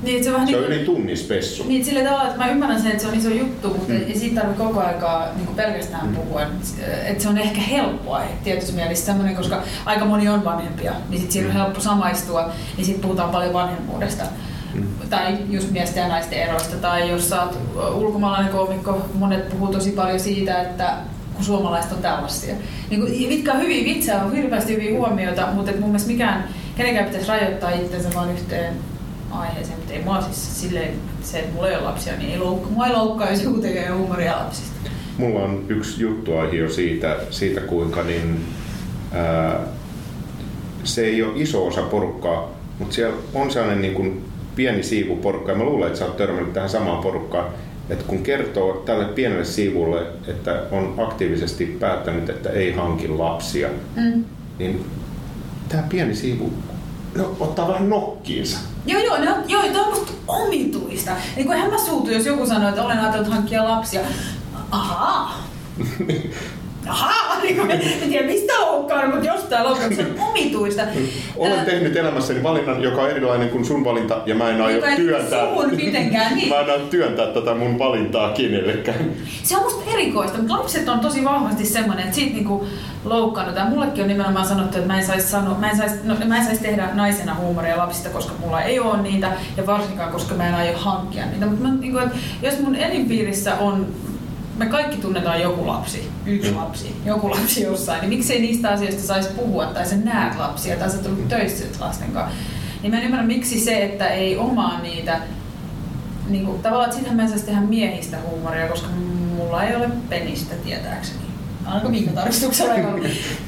Niin, se on Se niin on kuin- yli tunnin spessu. Niin, sillä tavalla, että mä ymmärrän sen, että se on iso juttu, mutta Mm. ei siitä tarvitse koko aikaa niin pelkästään Mm. mm. puhua. Että se on ehkä helppoa tietyssä mielessä semmoinen, koska aika moni on vanhempia, niin sitten siinä on Mm. helppo samaistua, niin sitten puhutaan paljon vanhemmuudesta. Mm. Tai just miesten ja naisten eroista, tai jos sä oot ulkomaalainen koomikko, monet puhuu tosi paljon siitä, että kun suomalaiset on tällaisia. Niin kuin, mitkä on hyviä vitsejä, on hirveästi hyviä huomioita, mutta mun mielestä mikään, kenenkään pitäisi rajoittaa itsensä vaan yhteen aiheeseen, mutta ei mua siis silleen, se, että mulla ei ole lapsia, niin ei loukka, mua ei loukkaa, jos joku tekee huumoria lapsista. Mulla on yksi juttuaihe jo siitä, siitä kuinka niin, ää, se ei ole iso osa porukkaa, mutta siellä on sellainen niin kuin pieni siivu porukkaa. Ja mä luulen, että sä oot törmännyt tähän samaan porukkaan, että kun kertoo tälle pienelle siivulle, että on aktiivisesti päättänyt, että ei hanki lapsia, Mm. niin tämä pieni siivu no, ottaa vähän nokkiinsa. Joo, joo, ne on, joo, toi on musta omituista. Niin kuin mä suutu, jos joku sanoo, että olen ajatellut hankkia lapsia. Ahaa. Ahaa, niin kuin, en tiedä mistä loukkaan, mutta jostain loukkaan, se on omituista. Olen tehnyt elämässäni valinnan, joka on erilainen kuin sun valinta, ja mä en aio työntää, mitenkään, niin. mä en aio työntää tätä mun valintaa kenellekään. Se on musta erikoista, mutta lapset on tosi vahvasti semmoinen, että siitä niinku loukkaannut. Ja mullekin on nimenomaan sanottu, että mä en saisi sano, mä en sais, no, mä en sais tehdä naisena huumoria lapsista, koska mulla ei ole niitä, ja varsinkaan koska mä en aio hankkia niitä. Mutta mä, niinku, jos mun elinpiirissä on me kaikki tunnetaan joku lapsi, yksi Mm. lapsi, joku lapsi jossain, niin miksei niistä asioista saisi puhua, tai sä näet lapsia, tai sä oot ollut töissä lasten kanssa. Niin mä en ymmärrä, miksi se, että ei omaa niitä niin kuin, tavallaan, että sitähän mä en saisi tehdä miehistä huumoria, koska mulla ei ole penistä tietääkseni. Alko minkä tarkistuksella?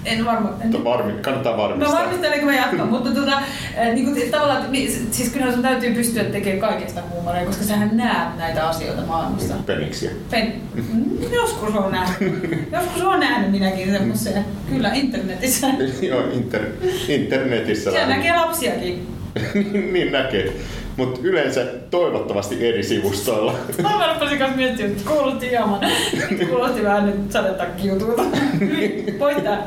en varma. En, varmi, kannattaa Mä varmistaa. varmistelen, kun mä jatkan, mutta tota, äh, niin kuin, tavallaan, mi- siis kyllä sun täytyy pystyä tekemään kaikesta huumoria, koska sähän näet näitä asioita maailmassa. Peniksiä. Pen, mm, joskus on nähnyt. Joskus on nähnyt minäkin semmoisia. Kyllä, internetissä. Joo, inter, internetissä Siellä näkee lapsiakin. niin, niin näkee. Mutta yleensä toivottavasti eri sivustoilla. Mä rupesin kanssa miettimään, että kuulosti hieman. Kuulosti vähän nyt sadetakki jutulta. Pois tää.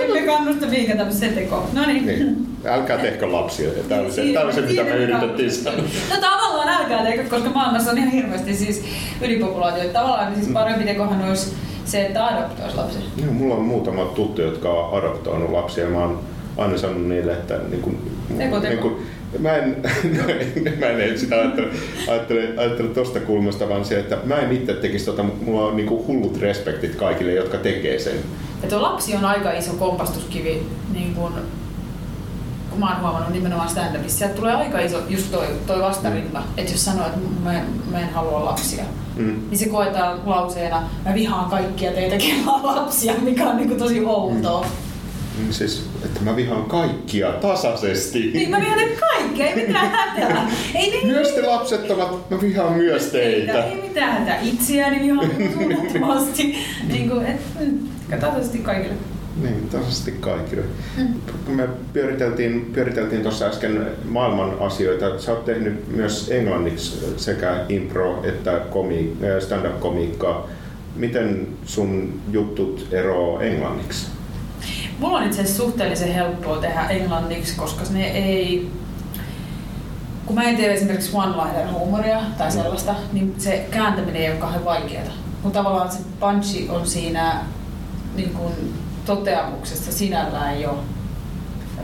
Emme kannusta mihinkä tämmöiseen tekoon. No niin. Niin. Älkää tehkö lapsia. Tämä oli se, tämä oli se mitä me yritettiin sanoa. No tavallaan älkää tehkö, koska maailmassa on ihan hirveästi siis ylipopulaatio. Tavallaan siis parempi tekohan olisi se, että adoptoisi lapsen. Joo, mulla on muutama tuttu, jotka on adoptoinut lapsia mä oon aina sanonut niille, että niin kuin, Teko, teko. Niin kuin, mä en, mä en sitä ajattele, ajattele, ajattele tosta kulmasta, vaan se, että mä en itse tekisi tota, mutta mulla on niin kuin hullut respektit kaikille, jotka tekee sen. Ja tuo lapsi on aika iso kompastuskivi, niin kun, kun mä oon huomannut nimenomaan stand-upissa. Sieltä tulee aika iso just toi, toi vastarinta, mm. että jos sanoo, että mä, en- mä en halua lapsia, Mm. niin se koetaan lauseena, mä vihaan kaikkia teitä, kenellä lapsia, mikä on niin tosi outoa. Niin Siis, että mä vihaan kaikkia tasaisesti. Niin, mä vihaan ne kaikkia, ei mitään hätää. Ei, ei, Myös te lapsettomat, mä vihaan myös teitä. Ei mitään hätää. Itseäni vihaan suunnattomasti. niin kuin, et, mm, tasaisesti kaikille. Niin, tasaisesti kaikille. Mm. Me pyöriteltiin, pyöriteltiin tuossa äsken maailman asioita, sä oot tehnyt myös englanniksi sekä impro että komi, äh, stand-up-komiikkaa. Miten sun juttut eroaa englanniksi? Mulla on itse asiassa suhteellisen helppoa tehdä englanniksi, koska ne ei... Kun mä en tee esimerkiksi one-liner-huumoria tai sellaista, niin se kääntäminen ei ole kauhean vaikeaa. Mutta tavallaan se punchi on siinä niin kun, toteamuksessa sinällään jo.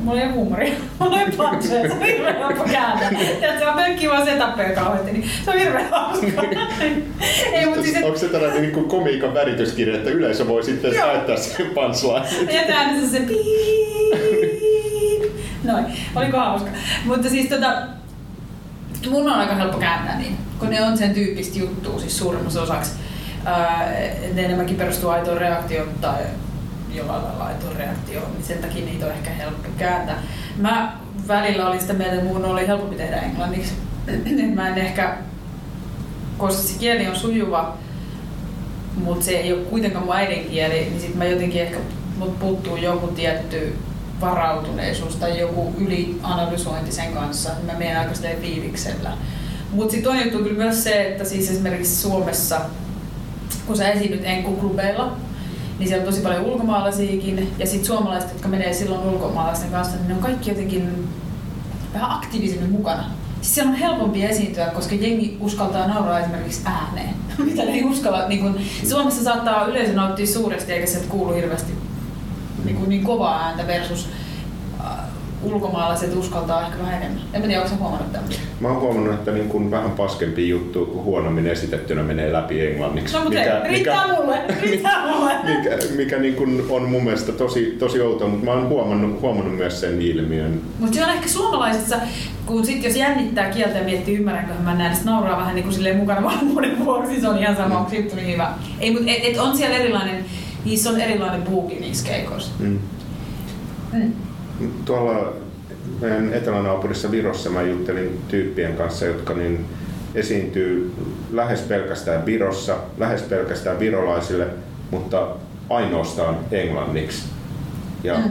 Mulla ei ole huumoria, mulla ei ole puncheja, se on hirveän helppo kääntää. Tiedätkö, mä pönkkiin vaan setappeja kauheasti, niin se on hirveän hauskaa. ei, mutta siis, Onko se tällainen niin kuin komiikan värityskirja, että yleisö voi sitten Joo. käyttää sen punchline? Ja äänessä se piip. Noin, oliko hauska. Mutta siis tota, mun on aika helppo kääntää niin, kun ne on sen tyyppistä juttua siis suurimmaksi osaksi. Ää, ne enemmänkin perustuu aitoon reaktioon tai jollain lailla reaktioon, niin sen takia niitä on ehkä helppo kääntää. Mä välillä olin sitä mieltä, että mun oli helpompi tehdä englanniksi. Mä en ehkä, koska se kieli on sujuva, mutta se ei ole kuitenkaan mun äidinkieli, niin sitten mä jotenkin ehkä mut puuttuu joku tietty varautuneisuus tai joku ylianalysointi sen kanssa, niin mä menen aika silleen fiiliksellä. Mutta sitten on juttu kyllä myös se, että siis esimerkiksi Suomessa, kun sä esiinnyt enkuklubeilla, niin siellä on tosi paljon ulkomaalaisiakin, ja sitten suomalaiset, jotka menee silloin ulkomaalaisten kanssa, niin ne on kaikki jotenkin vähän aktiivisemmin mukana. Siis siellä on helpompi esiintyä, koska jengi uskaltaa nauraa esimerkiksi ääneen, mitä ne ei uskalla. Niin kun, Suomessa saattaa yleisö nauttia suuresti, eikä sieltä kuulu hirveästi niin, kuin niin kovaa ääntä versus ulkomaalaiset uskaltaa ehkä vähän enemmän. En tiedä, onko huomannut tämmöistä? Mä oon huomannut, että niin kuin vähän paskempi juttu huonommin esitettynä menee läpi englanniksi. No mutta mikä, riittää mulle, riittää mulle. mikä, mikä niin kuin on mun mielestä tosi, tosi outoa, mutta mä oon huomannut, huomannut myös sen ilmiön. Mutta se on ehkä suomalaisessa, kun sit jos jännittää kieltä ja miettii ymmärränköhän mä näin, niin sit nauraa vähän niin kuin silleen mukana varmuuden vuoksi, se on ihan sama, onko juttu niin hyvä. Ei, mutta et, et on siellä erilainen, niissä on erilainen buuki niissä keikoissa. Mm. Mm. Tuolla meidän etelänaapurissa Virossa mä juttelin tyyppien kanssa, jotka niin esiintyy lähes pelkästään Virossa, lähes pelkästään virolaisille, mutta ainoastaan englanniksi. Ja Mm.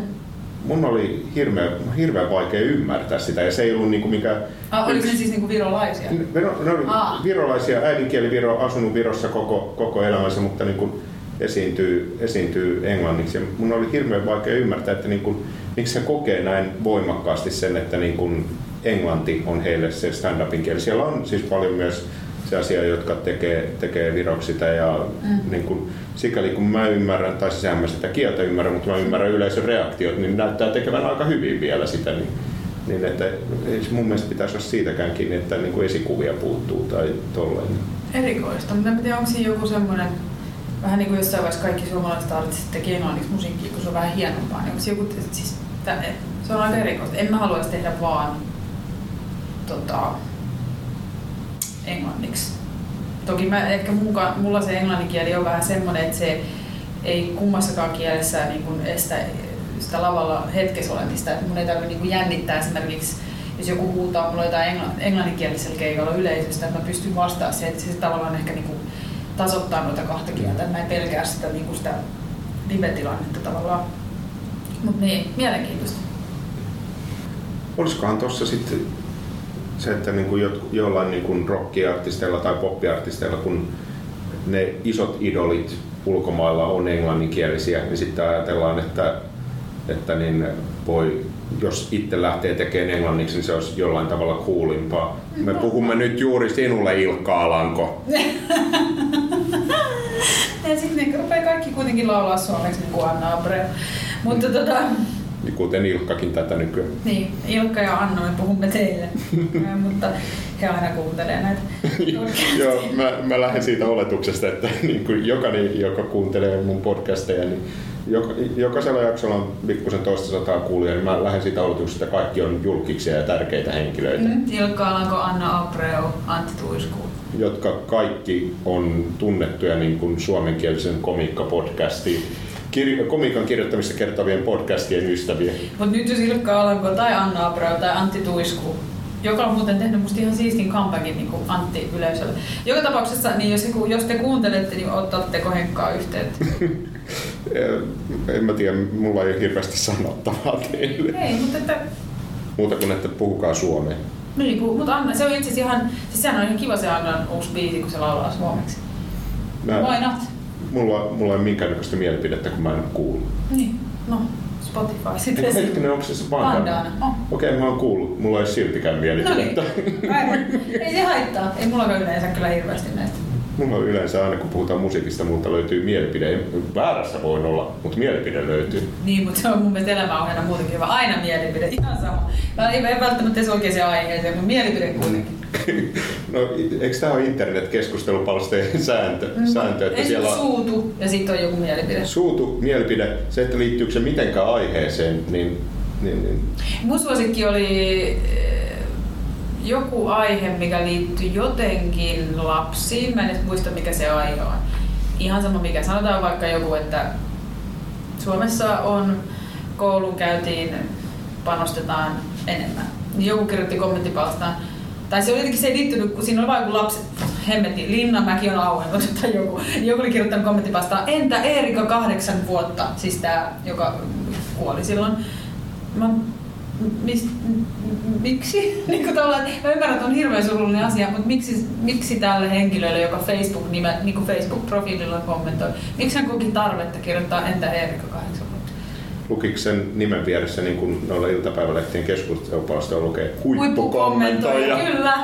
mun oli hirveän, hirveän vaikea ymmärtää sitä ja se ei ollut niinku mikä... Ah, oliko ne siis niinku virolaisia? Viro, ne oli Aa. virolaisia, äidinkieli Viro, asunut Virossa koko, koko elämänsä, mutta niin kuin esiintyy, esiintyy englanniksi. Ja mun oli hirveän vaikea ymmärtää, että niin kuin, miksi he kokee näin voimakkaasti sen, että niin kuin englanti on heille se stand-upin kieli. Siellä on siis paljon myös sellaisia, jotka tekee, tekee viroksi sitä ja Mm. niin kuin, sikäli kun mä ymmärrän, tai siis en mä sitä kieltä ymmärrän, mutta mä ymmärrän yleisön reaktiot, niin näyttää tekevän aika hyvin vielä sitä. Niin, niin että mun mielestä pitäisi olla siitäkään kiinni, että niin kuin esikuvia puuttuu tai tolleen. Erikoista, mutta en tiedä, onko siinä joku semmoinen, vähän niin kuin jossain vaiheessa kaikki suomalaiset artistit teki englanniksi musiikkia, kun se on vähän hienompaa, niin onko se joku, siis, tä- se on aika erikoista. En mä haluaisi tehdä vaan tota, englanniksi. Toki mä, ehkä muka, mulla se englanninkieli on vähän semmoinen, että se ei kummassakaan kielessä niin kuin estä sitä lavalla hetkessä olemista. Että mun ei tarvitse niin kuin jännittää esimerkiksi, jos joku huutaa mulle jotain engla, englanninkielisellä keikalla yleisöstä, että mä pystyn vastaamaan siihen, että se tavallaan ehkä niin kuin tasoittaa noita kahta kieltä. Että mä en pelkää sitä, niin kuin sitä live-tilannetta tavallaan. Mutta niin, mielenkiintoista. Olisikohan tuossa sitten se, että niin kuin jo, jollain niin kuin rockiartisteilla tai poppiartisteilla, kun ne isot idolit ulkomailla on englanninkielisiä, niin sitten ajatellaan, että, että niin voi, jos itse lähtee tekemään englanniksi, niin se olisi jollain tavalla kuulimpaa. Me puhumme nyt juuri sinulle, Ilkka Alanko. ja sitten ne rupeaa kaikki kuitenkin laulaa suomeksi niin kuin Anna Abreu. Mutta tota, Kuten Ilkkakin tätä nykyään. niin, Ilkka ja Anna, me puhumme teille. Mutta he aina kuuntelee näitä. Joo, mä, mä lähden siitä oletuksesta, että niin kuin jokainen, joka kuuntelee mun podcasteja, niin joka, jokaisella jaksolla on pikkusen toista sataa kuulijaa, niin mä lähden siitä oletuksesta, että kaikki on julkiksia ja tärkeitä henkilöitä, mm. Ilkka Alanko, Anna Abreu, Antti Tuisku. jotka kaikki on tunnettuja niin kuin suomenkielisen komiikkapodcastin, kir- komiikan kirjoittamista kertovien podcastien ystäviä. Mutta nyt jos Ilkka Alanko tai Anna Abreu tai Antti Tuisku, joka on muuten tehnyt musta ihan siistin comebackin niin Antti yleisölle. Joka tapauksessa, niin jos, jos te kuuntelette, niin otatteko Henkkaa yhteyttä? En mä tiedä, mulla ei ole hirveästi sanottavaa teille. Ei, mutta että Muuta kuin, että puhukaa suomea. Niin, mutta Anna, se on itse asiassa ihan, siis sehän on ihan kiva se Annan uusi biisi, kun se laulaa suomeksi. Mä, Why not? Mulla, mulla ei ole minkäännäköistä mielipidettä, kun mä en ole kuullut. Niin, no, Spotify sitten. Eikö hetkinen, onko se se bandana? On. Okei, mä oon kuullut. Mulla ei siltikään No niin, mielipidettä. aivan. Ei se haittaa. Ei mulla yleensä kyllä hirveästi näistä. Mulla on yleensä aina, kun puhutaan musiikista, multa löytyy mielipide. Väärässä voin olla, mutta mielipide löytyy. Niin, mutta se on mun mielestä elämäohjeena muutenkin hyvä. Aina mielipide, ihan sama. Mä ei, ei välttämättä edes oikeaan aiheeseen, mutta mielipide kuitenkin. No, eikö tämä ole internet-keskustelupalsteen sääntö, sääntö että Ensin siellä on suutu ja sitten on joku mielipide. suutu mielipide, se, että liittyykö se mitenkään aiheeseen, niin, niin, niin Mun suosikki oli eh, joku aihe, mikä liittyy jotenkin lapsiin. Mä en edes muista, mikä se aihe on. Ihan sama mikä. Sanotaan vaikka joku, että Suomessa on koulunkäyntiin panostetaan enemmän. Joku kirjoitti kommenttipalstaan. Tai se oli jotenkin se ei liittynyt, kun siinä oli vain joku lapsi, hemmetti, Linnanmäki on auennut tai joku. Joku oli kirjoittanut kommenttipalstaan, entä Eerika kahdeksan vuotta, siis tämä, joka kuoli silloin. Mä, mis, miksi? niin kuin tavallaan, mä ymmärrän, että on hirveän surullinen asia, mutta miksi, miksi tälle henkilölle, joka Facebook nime, niin Facebook-profiililla kommentoi, miksi hän koki tarvetta kirjoittaa entä Eerikka kahdeksan vuotta? lukiko sen nimen vieressä niin kuin noilla iltapäivälehtien keskustelupalstoilla lukee huippukommentoija. Kyllä.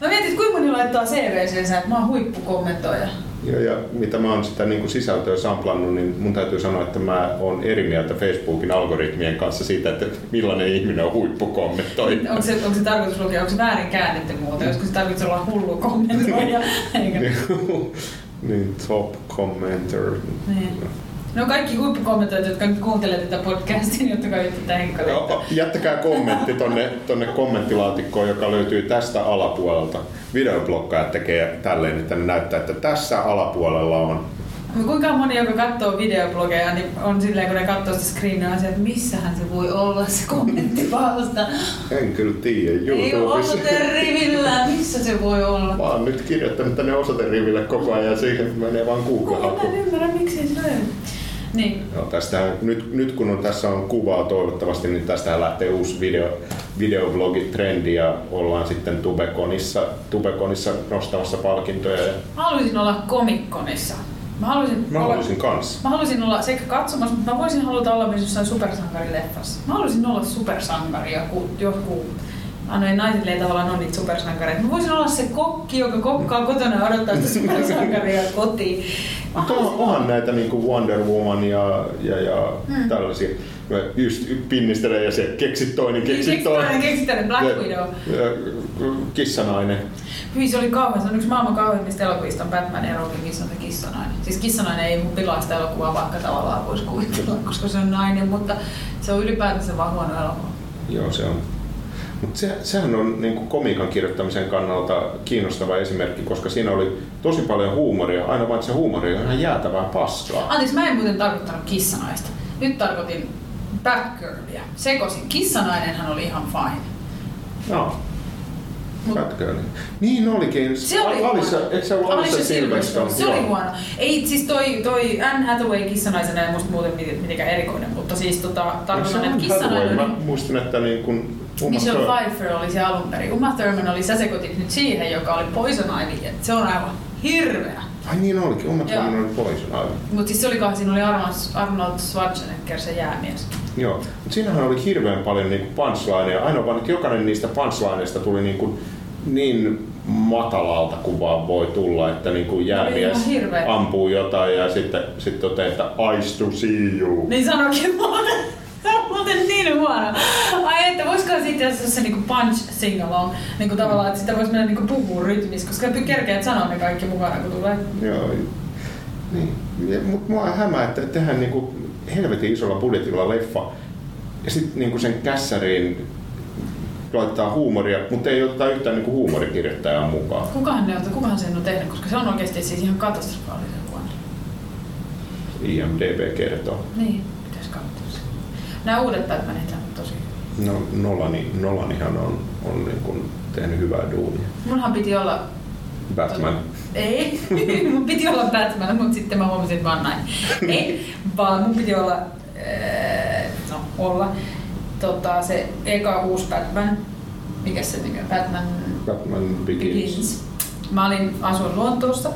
Mä mietin, että kuinka moni laittaa CVCensä, että mä oon huippukommentoija. Joo, ja mitä mä oon sitä niin kuin sisältöä samplannut, niin mun täytyy sanoa, että mä oon eri mieltä Facebookin algoritmien kanssa siitä, että millainen ihminen on huippukommentoija. Onko se, onko se tarkoitus lukea, onko se väärin käännetty muuten? Joskus se tarkoitus olla hullu kommentoija. Eikö? niin, top commenter. Niin. No kaikki huippukommentoijat, jotka kuuntelee tätä podcastia, niin ottakaa yhteyttä Henkka Joo, Jättäkää kommentti tonne, tonne kommenttilaatikkoon, joka löytyy tästä alapuolelta. Videoblokkaajat tekee tälleen, että ne näyttää, että tässä alapuolella on. No kuinka moni, joka katsoo videoblogeja, niin on silleen, kun ne katsoo sitä screenia, se, että missähän se voi olla se kommenttipalsta. En kyllä tiedä, Ei YouTubessa. osoiterivillä, missä se voi olla. Mä oon nyt kirjoittanut tänne osoiteriville koko ajan ja siihen menee vaan Kuka mä Google-haku. en ymmärrä, miksi ei se löydy. Niin, Joo, tästähän, nyt, nyt kun on, tässä on kuvaa toivottavasti, niin tästähän lähtee uusi video, videoblogitrendi ja ollaan sitten Tubekonissa, Tubekonissa nostamassa palkintoja. Ja mä haluaisin olla komikkonissa. Mä haluaisin, mä olla, haluaisin kanssa. mä haluaisin olla sekä katsomassa, mutta mä voisin haluta olla myös jossain supersankarileffassa. Mä haluaisin olla supersankari, joku, joku Ah, no ei naisille ei tavallaan ole niitä supersankareita. Mä voisin olla se kokki, joka kokkaa kotona ja odottaa sitä supersankaria kotiin. Mutta on, onhan näitä niin kuin Wonder Woman ja, ja, ja Hmm. tällaisia. Mä just pinnistelee ja se keksit toinen, keksit Keksittäinen, toinen. keksittäinen Black Ja- Widow. ja Kissanainen. Hyi, se oli kauhean. Se on yksi maailman kauheimmista elokuvista on Batman ja Robin, missä on se kissanainen. Siis kissanainen ei mun pilaa sitä elokuvaa, vaikka tavallaan voisi kuvitella, koska se on nainen, mutta se on ylipäätänsä vaan huono elokuva. Joo, se on. Mutta se, sehän on niin kuin komiikan kirjoittamisen kannalta kiinnostava esimerkki, koska siinä oli tosi paljon huumoria, aina vain se huumori on ihan jäätävää paskaa. Anteeksi, mä en muuten tarkoittanut kissanaista. Nyt tarkoitin Batgirlia. Sekosin. Kissanainenhan oli ihan fine. No, Mut- Batgirl. Niin olikin. Se oli Alissa, huono. eikö se ollut Alissa Silverstone? Se oli huono. Ei, siis toi, toi Anne Hathaway kissanaisena ei musta muuten mitenkään erikoinen, mutta siis tota, tarkoitan, että kissanainen Mä että niin kun Michelle Thurman. Pfeiffer oli se alun perin. Uma Thurman oli, sä sekoitit nyt siihen, joka oli Poison Ivy. Se on aivan hirveä. Ai niin olikin, Uma. Thurman oli Poison aivan. Mutta siis se oli siinä oli Arnold, Arnold Schwarzenegger, se jäämies. Joo, mutta siinähän oli hirveän paljon niinku punchlineja. Ainoa vaan, että jokainen niistä punchlineista tuli niinku niin matalalta kuin vaan voi tulla, että niinku jäämies ihan hirveä. ampuu jotain ja sitten sit toteaa, että eyes to see you. Niin sanokin muuten. Se on muuten niin huono. Ai että voisiko sitten se niinku punch sing along, niinku tavallaan, että sitä voisi mennä niinku puhua rytmissä, koska kerkeät sanoa ne kaikki mukana, kun tulee. Joo. Niin. Mutta mua hämää, että tehdään niinku helvetin isolla budjetilla leffa ja sitten niinku sen kässäriin laittaa huumoria, mutta ei oteta yhtään niinku huumorikirjoittajaa mukaan. Kukahan, ne on, kukahan sen on tehnyt, koska se on oikeasti siis ihan katastrofaalisen huono. IMDB kertoo. Niin. Nämä uudet Batmanit on tosi No Nolani, Nolanihan on, on niin kuin tehnyt hyvää duunia. Munhan piti olla... Batman. Ei, mun piti olla Batman, mutta sitten mä huomasin, että vaan näin. Ei, vaan mun piti olla... Äh, no, olla tota, se eka uusi Batman. Mikä se nimi on? Batman Batman Begins. Begins. Mä olin, asuin Lontoossa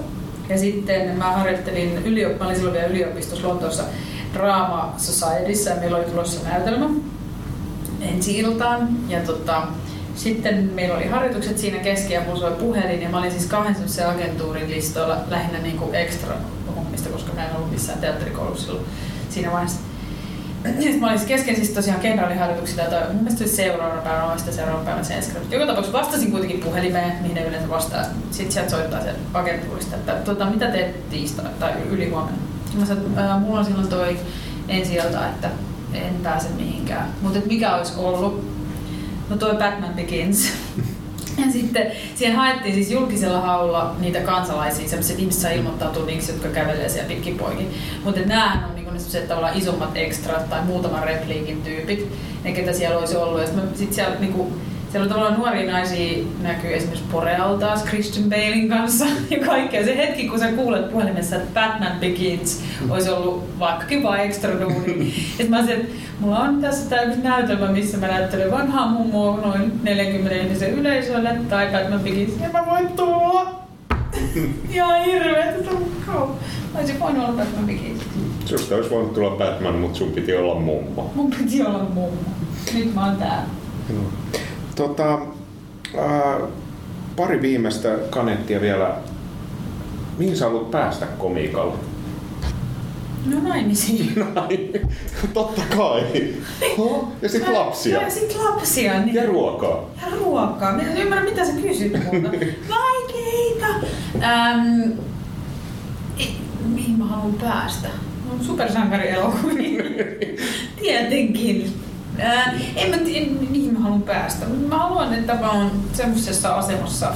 ja sitten mä harjoittelin, yliop, mä olin silloin vielä yliopistossa Lontoossa Drama Societyssä ja meillä oli tulossa näytelmä ensi iltaan. Ja tota, sitten meillä oli harjoitukset siinä kesken ja mulla puhelin ja mä olin siis kahden semmoisen agentuurin listoilla lähinnä niinku extra hommista, koska mä en ollut missään teatterikoulussa siinä vaiheessa. Sitten mä olin siis kesken siis tosiaan kenraaliharjoituksilla, tai mun mielestä se oli seuraavana päivänä, vai sitten seuraavana päivänä se ensi kerralla. Joka tapauksessa vastasin kuitenkin puhelimeen, mihin ne yleensä vastaa. Sitten sieltä soittaa se agentuurista, että tota, mitä teet tiistaina tai yli huomenna. Mä sanoin, että mulla on silloin toi ensi ilta, että en pääse mihinkään. Mutta mikä olisi ollut? No toi Batman Begins. Ja sitten siihen haettiin siis julkisella haulla niitä kansalaisia, sellaiset ihmiset saa ilmoittautua niiksi, jotka kävelee siellä pitkin poikin. Mutta näähän on niinku sellaiset tavallaan isommat ekstrat tai muutaman repliikin tyypit, ne ketä siellä olisi ollut. Ja sitten sit siellä, niinku, siellä on tavallaan nuoria naisia näkyy esimerkiksi Boreal taas Christian Balein kanssa ja kaikkea. Se hetki, kun sä kuulet puhelimessa, että Batman Begins olisi ollut vaikkakin vaan extra duuni. Sitten mä olisin, että mulla on tässä yksi näytelmä, missä mä näyttelen vanhaa mummoa noin 40 ihmisen yleisölle tai Batman Begins. Ja mä voin tulla. Ihan hirveetä tukkaa. Mä olisin voinut olla Batman Begins. Susta olisi voinut tulla Batman, mutta sun piti olla mummo. Mun piti olla mummo. Nyt mä oon täällä. Tota, ää, pari viimeistä kanettia vielä. Mihin sä haluat päästä komiikalla? No naimisiin. Ai, totta kai. Ho, Ja sit lapsia. Ja sit lapsia. Niin. Ja ruokaa. Ja ruokaa. Mä en ymmärrä, mitä sä kysyt multa. Vaikeita. Ähm, ei, mihin mä haluan päästä? No, supersankarielokuviin. Tietenkin. En mä tiedä, mihin mä haluan päästä. Mut Mä haluan, että mä oon semmoisessa asemassa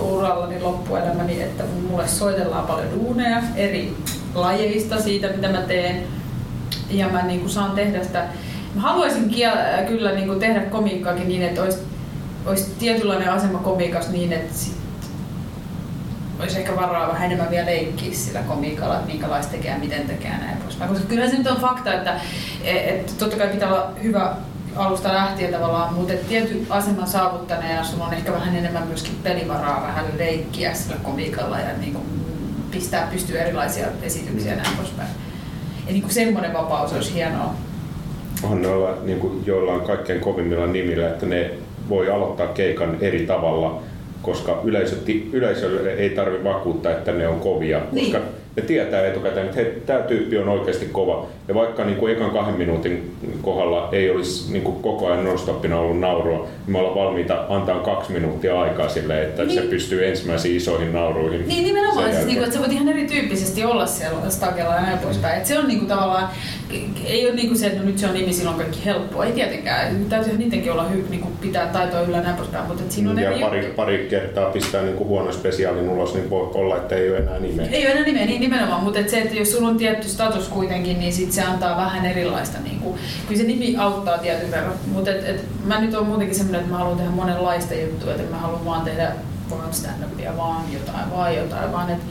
urallani loppuelämäni, että mulle soitellaan paljon duuneja eri lajeista siitä, mitä mä teen. Ja mä niin saan tehdä sitä. Mä haluaisin kyllä niin tehdä komiikkaakin niin, että olisi, olisi tietynlainen asema komiikassa niin, että olisi ehkä varaa vähän enemmän vielä leikkiä sillä komiikalla, että minkälaista tekee ja miten tekee näin poispäin. Koska kyllä se nyt on fakta, että, että totta kai pitää olla hyvä alusta lähtien tavallaan, mutta tietyn aseman saavuttaneena sulla on ehkä vähän enemmän myöskin pelivaraa vähän leikkiä sillä komiikalla ja niin kuin pistää pystyy erilaisia esityksiä ja näin poispäin. Ja niin kuin semmoinen vapaus olisi hienoa. On noilla niin kuin joillain kaikkein kovimmilla nimillä, että ne voi aloittaa keikan eri tavalla, koska yleisö, yleisölle ei tarvitse vakuuttaa, että ne on kovia, koska Niin. ne tietää etukäteen, että hei, tämä tyyppi on oikeasti kova. Ja vaikka niin kuin ekan kahden minuutin kohdalla ei olisi niin kuin koko ajan non-stoppina ollut naurua, niin me ollaan valmiita antaa kaksi minuuttia aikaa sille, että Niin. se pystyy ensimmäisiin isoihin nauruihin. Niin nimenomaan, siis niinku, jälkeen. että sä voit ihan erityyppisesti olla siellä stagella ja näin poispäin. Et se on niinku tavallaan, ei ole niinku se, että no nyt se on nimi, silloin kaikki helppoa. Ei tietenkään, täytyy niidenkin olla hy, niinku pitää taitoa yllä näin poispäin, mutta siinä on ja eri pari, juttuja. pari kertaa pistää niin kuin huono spesiaalin ulos, niin voi olla, että ei ole enää nimeä. Ei ole enää nimeä, niin nimenomaan, mutta et se, että jos sulla on tietty status kuitenkin, niin sit se antaa vähän erilaista. Niinku, kyllä se nimi auttaa tietyn verran, mutta et, et, mä nyt on muutenkin semmoinen, että mä haluan tehdä monenlaista juttua, että mä haluan vaan tehdä vaan stand-upia, vaan jotain, vaan jotain, vaan että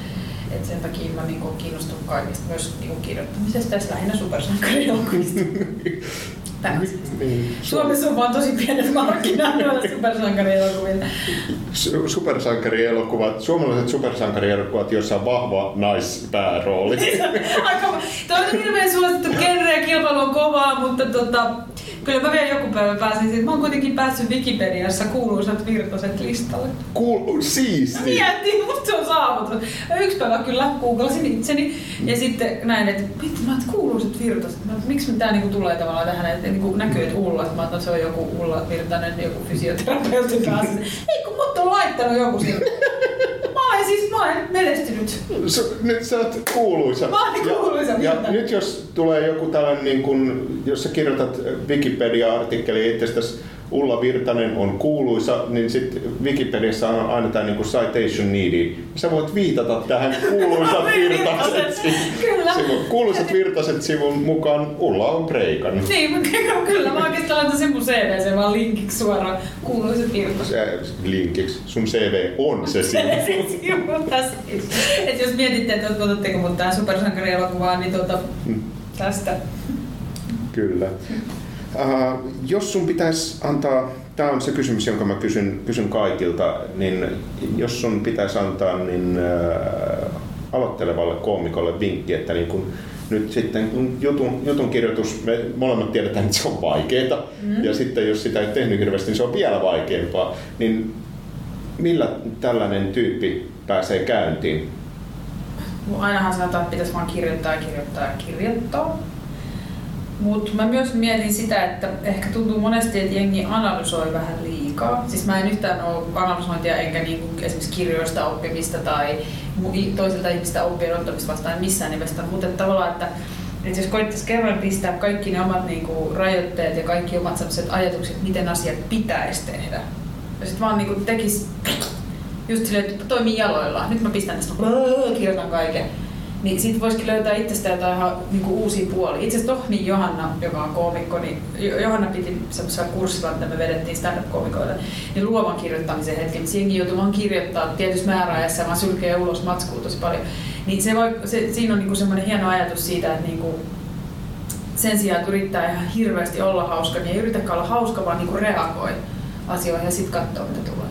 et sen takia mä niinku kiinnostun kaikista myös niinku kirjoittamisesta ja lähinnä supersankarielokuvista. pääasiassa. Niin, Suomessa on vaan tosi pienet markkinat noille supersankarielokuville. su- supersankarielokuvat, suomalaiset supersankarielokuvat, joissa on vahva naispäärooli. Aika, Tämä on hirveän suosittu genre ja kilpailu on kovaa, mutta tota, kyllä mä vielä joku päivä pääsin siitä. Mä oon kuitenkin päässyt Wikipediassa kuuluisat virtaset listalle. Kuul- siisti. Mietin, mutta se on saavutus. Yksi päivä kyllä googlasin itseni ja sitten näin, että vittu, mä oon kuuluisat virtaset. Miksi tää niinku tulee tavallaan tähän, että niinku näkyy, että Ulla, että mä että se on joku Ulla Virtanen, joku fysioterapeutti päässä. Ei kun mut on laittanut joku sinne. Mä olen siis, mä olen menestynyt. Su- nyt sä oot kuuluisa. Mä oon kuuluisa, Ja, ja nyt jos tulee joku tällainen, niin kun, jos sä kirjoitat Wikipedia-artikkeli itsestäsi Ulla Virtanen on kuuluisa, niin sitten Wikipediassa on aina tämä niin citation needed. Sä voit viitata tähän kuuluisat virtaset. Kyllä. Sivun, kuuluisat virtaset sivun mukaan Ulla on preikannut. Niin, mutta kyllä mä oikeastaan laitan sen mun CVC vaan linkiksi suoraan kuuluiset virtaset. Se, linkiksi. Sun CV on se siinä. Joo, tässä. Et jos mietitte, että otatteko mut tähän supersankarielokuvaan, niin Mm. tästä. Kyllä. Uh, jos sun pitäisi antaa, tämä on se kysymys, jonka mä kysyn, kysyn kaikilta, niin jos sun pitäisi antaa niin uh, aloittelevalle koomikolle vinkki, että niin kun nyt sitten kun jutun, jutun kirjoitus, me molemmat tiedetään, että se on vaikeaa, mm. ja sitten jos sitä ei tehnyt hirveästi, niin se on vielä vaikeampaa, niin millä tällainen tyyppi pääsee käyntiin? Mun Ainahan sanotaan, että pitäisi vaan kirjoittaa ja kirjoittaa ja kirjoittaa. Mutta mä myös mietin sitä, että ehkä tuntuu monesti, että jengi analysoi vähän liikaa. Siis mä en yhtään ole analysointia enkä niinku esimerkiksi kirjoista oppimista tai toiselta ihmistä oppien ottamista vastaan missään nimessä. Mutta tavallaan, että, että jos koittaisi kerran pistää kaikki ne omat niinku rajoitteet ja kaikki omat sellaiset ajatukset, miten asiat pitäisi tehdä. Ja sitten vaan niinku tekisi just silleen, että toimii jaloillaan. Nyt mä pistän tästä, kirjoitan kaiken. Niin sit voisikin löytää itsestä jotain ihan niinku uusia puolia. Itse asiassa Tohni Johanna, joka on koomikko, niin Jo- Johanna piti semmoisella kurssilla, mitä me vedettiin stand-up-koomikoille, niin luovan kirjoittamisen hetken. Siinäkin joutui vaan kirjoittaa tietyssä määräajassa ja vaan sylkee ulos matskua tosi paljon. Niin se voi, se, siinä on niinku semmoinen hieno ajatus siitä, että niinku, sen sijaan, että yrittää ihan hirveästi olla hauska, niin ei yritäkään olla hauska, vaan niinku reagoi asioihin ja sitten katsoo, mitä tulee.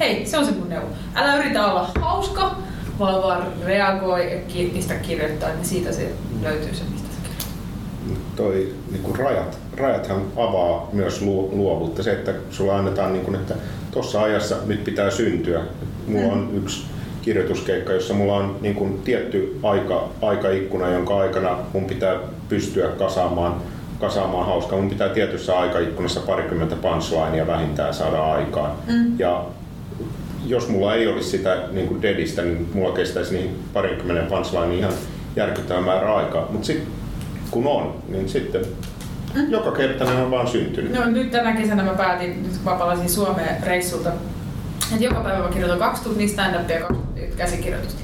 Hei, se on se mun neuvo. Älä yritä olla hauska, vaan vaan reagoi pistä kirjoittaa, niin siitä se löytyy se, mistä se kirjoittaa. toi niin kuin rajat, rajathan avaa myös luo- luovuutta. Se, että sulla annetaan, niin kuin, että tuossa ajassa nyt pitää syntyä. Mulla on yksi kirjoituskeikka, jossa mulla on niin kuin tietty aika, aikaikkuna, jonka aikana mun pitää pystyä kasaamaan, kasaamaan hauskaa. Mun pitää tietyssä aikaikkunassa parikymmentä punchlinea vähintään saada aikaan. Mm. Ja jos mulla ei olisi sitä niin kuin dedistä, niin mulla kestäisi niihin parinkymmenen punchline ihan järkyttävä määrä aikaa. Mutta sitten kun on, niin sitten joka kerta ne on vaan syntynyt. No nyt tänä kesänä mä päätin, nyt kun mä palasin Suomeen reissulta, että joka päivä mä kirjoitan kaksi tuntia stand-upia ja tuntia käsikirjoitusta.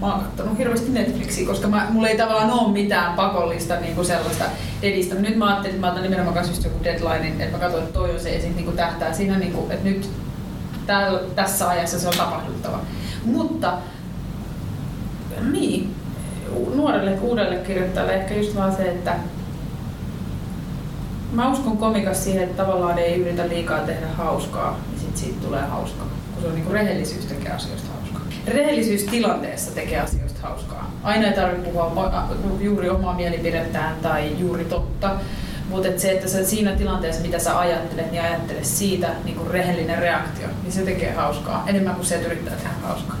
Mä oon kattonut hirveästi Netflixiä, koska mä, mulla ei tavallaan ole mitään pakollista niin kuin sellaista edistä. Nyt mä ajattelin, että mä otan nimenomaan kanssa just joku deadline, että mä katsoin, että toi on se ja sit niin tähtää siinä, niin kuin, että nyt täällä, tässä ajassa se on tapahduttava. Mutta niin, nuorelle uudelle kirjoittajalle ehkä just vaan se, että Mä uskon komikas siihen, että tavallaan ei yritä liikaa tehdä hauskaa, niin sit siitä tulee hauskaa. Kun se on niinku rehellisyys tekee asioista hauskaa. Rehellisyys tilanteessa tekee asioista hauskaa. Aina ei tarvitse puhua juuri omaa mielipidettään tai juuri totta. Mutta et se, että sä siinä tilanteessa, mitä sä ajattelet, niin ajattele siitä niin kuin rehellinen reaktio, niin se tekee hauskaa. Enemmän kuin se, että yrittää tehdä hauskaa.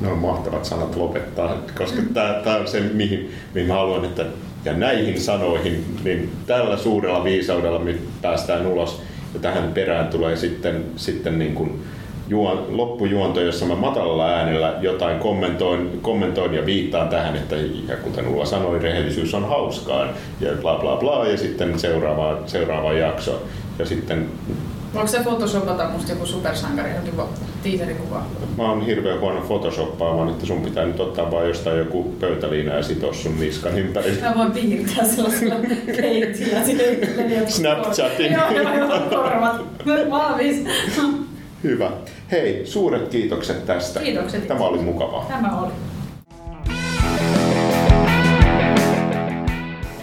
Ne on mahtavat sanat lopettaa, koska tämä on se, mihin, mihin mä haluan, että ja näihin sanoihin, niin tällä suurella viisaudella me päästään ulos. Ja tähän perään tulee sitten, sitten niin kuin juon, loppujuonto, jossa mä matalalla äänellä jotain kommentoin, kommentoin ja viittaan tähän, että ja kuten Ulla sanoi, rehellisyys on hauskaa ja bla bla bla ja sitten seuraava, seuraava jakso. Ja sitten Voiko se photoshopata musta joku supersankari, jokin tiiserikuva? Mä oon hirveän huono photoshoppaamaan, että sun pitää nyt ottaa vaan jostain joku pöytäliina ja sitoa sun niskan ympäri. Mä voin piirtää sellaisella peitillä sinne. Snapchatin. Joo, joo, joo, korvat. Valmis. Hyvä. Hei, suuret kiitokset tästä. Kiitokset. Tämä oli mukavaa. Tämä oli.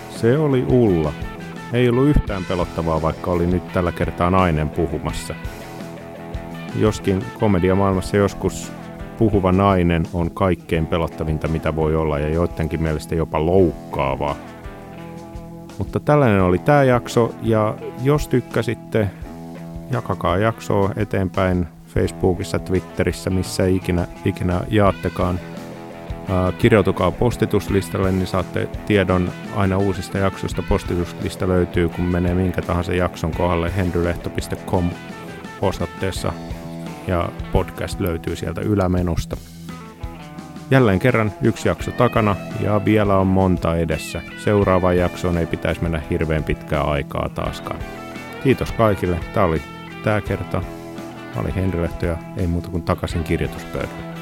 Se oli Ulla. Ei ollut yhtään pelottavaa, vaikka oli nyt tällä kertaa nainen puhumassa. Joskin komediamaailmassa joskus puhuva nainen on kaikkein pelottavinta, mitä voi olla, ja joidenkin mielestä jopa loukkaavaa. Mutta tällainen oli tämä jakso, ja jos tykkäsitte, jakakaa jaksoa eteenpäin Facebookissa, Twitterissä, missä ikinä, ikinä jaattekaan. kirjoitukaa postituslistalle, niin saatte tiedon aina uusista jaksoista. Postituslista löytyy, kun menee minkä tahansa jakson kohdalle henrylehto.com osoitteessa ja podcast löytyy sieltä ylämenusta. Jälleen kerran yksi jakso takana ja vielä on monta edessä. Seuraavaan jaksoon ei pitäisi mennä hirveän pitkää aikaa taaskaan. Kiitos kaikille. Tämä oli tämä kerta. Mä olin Henri Lehto ja ei muuta kuin takaisin kirjoituspöydälle.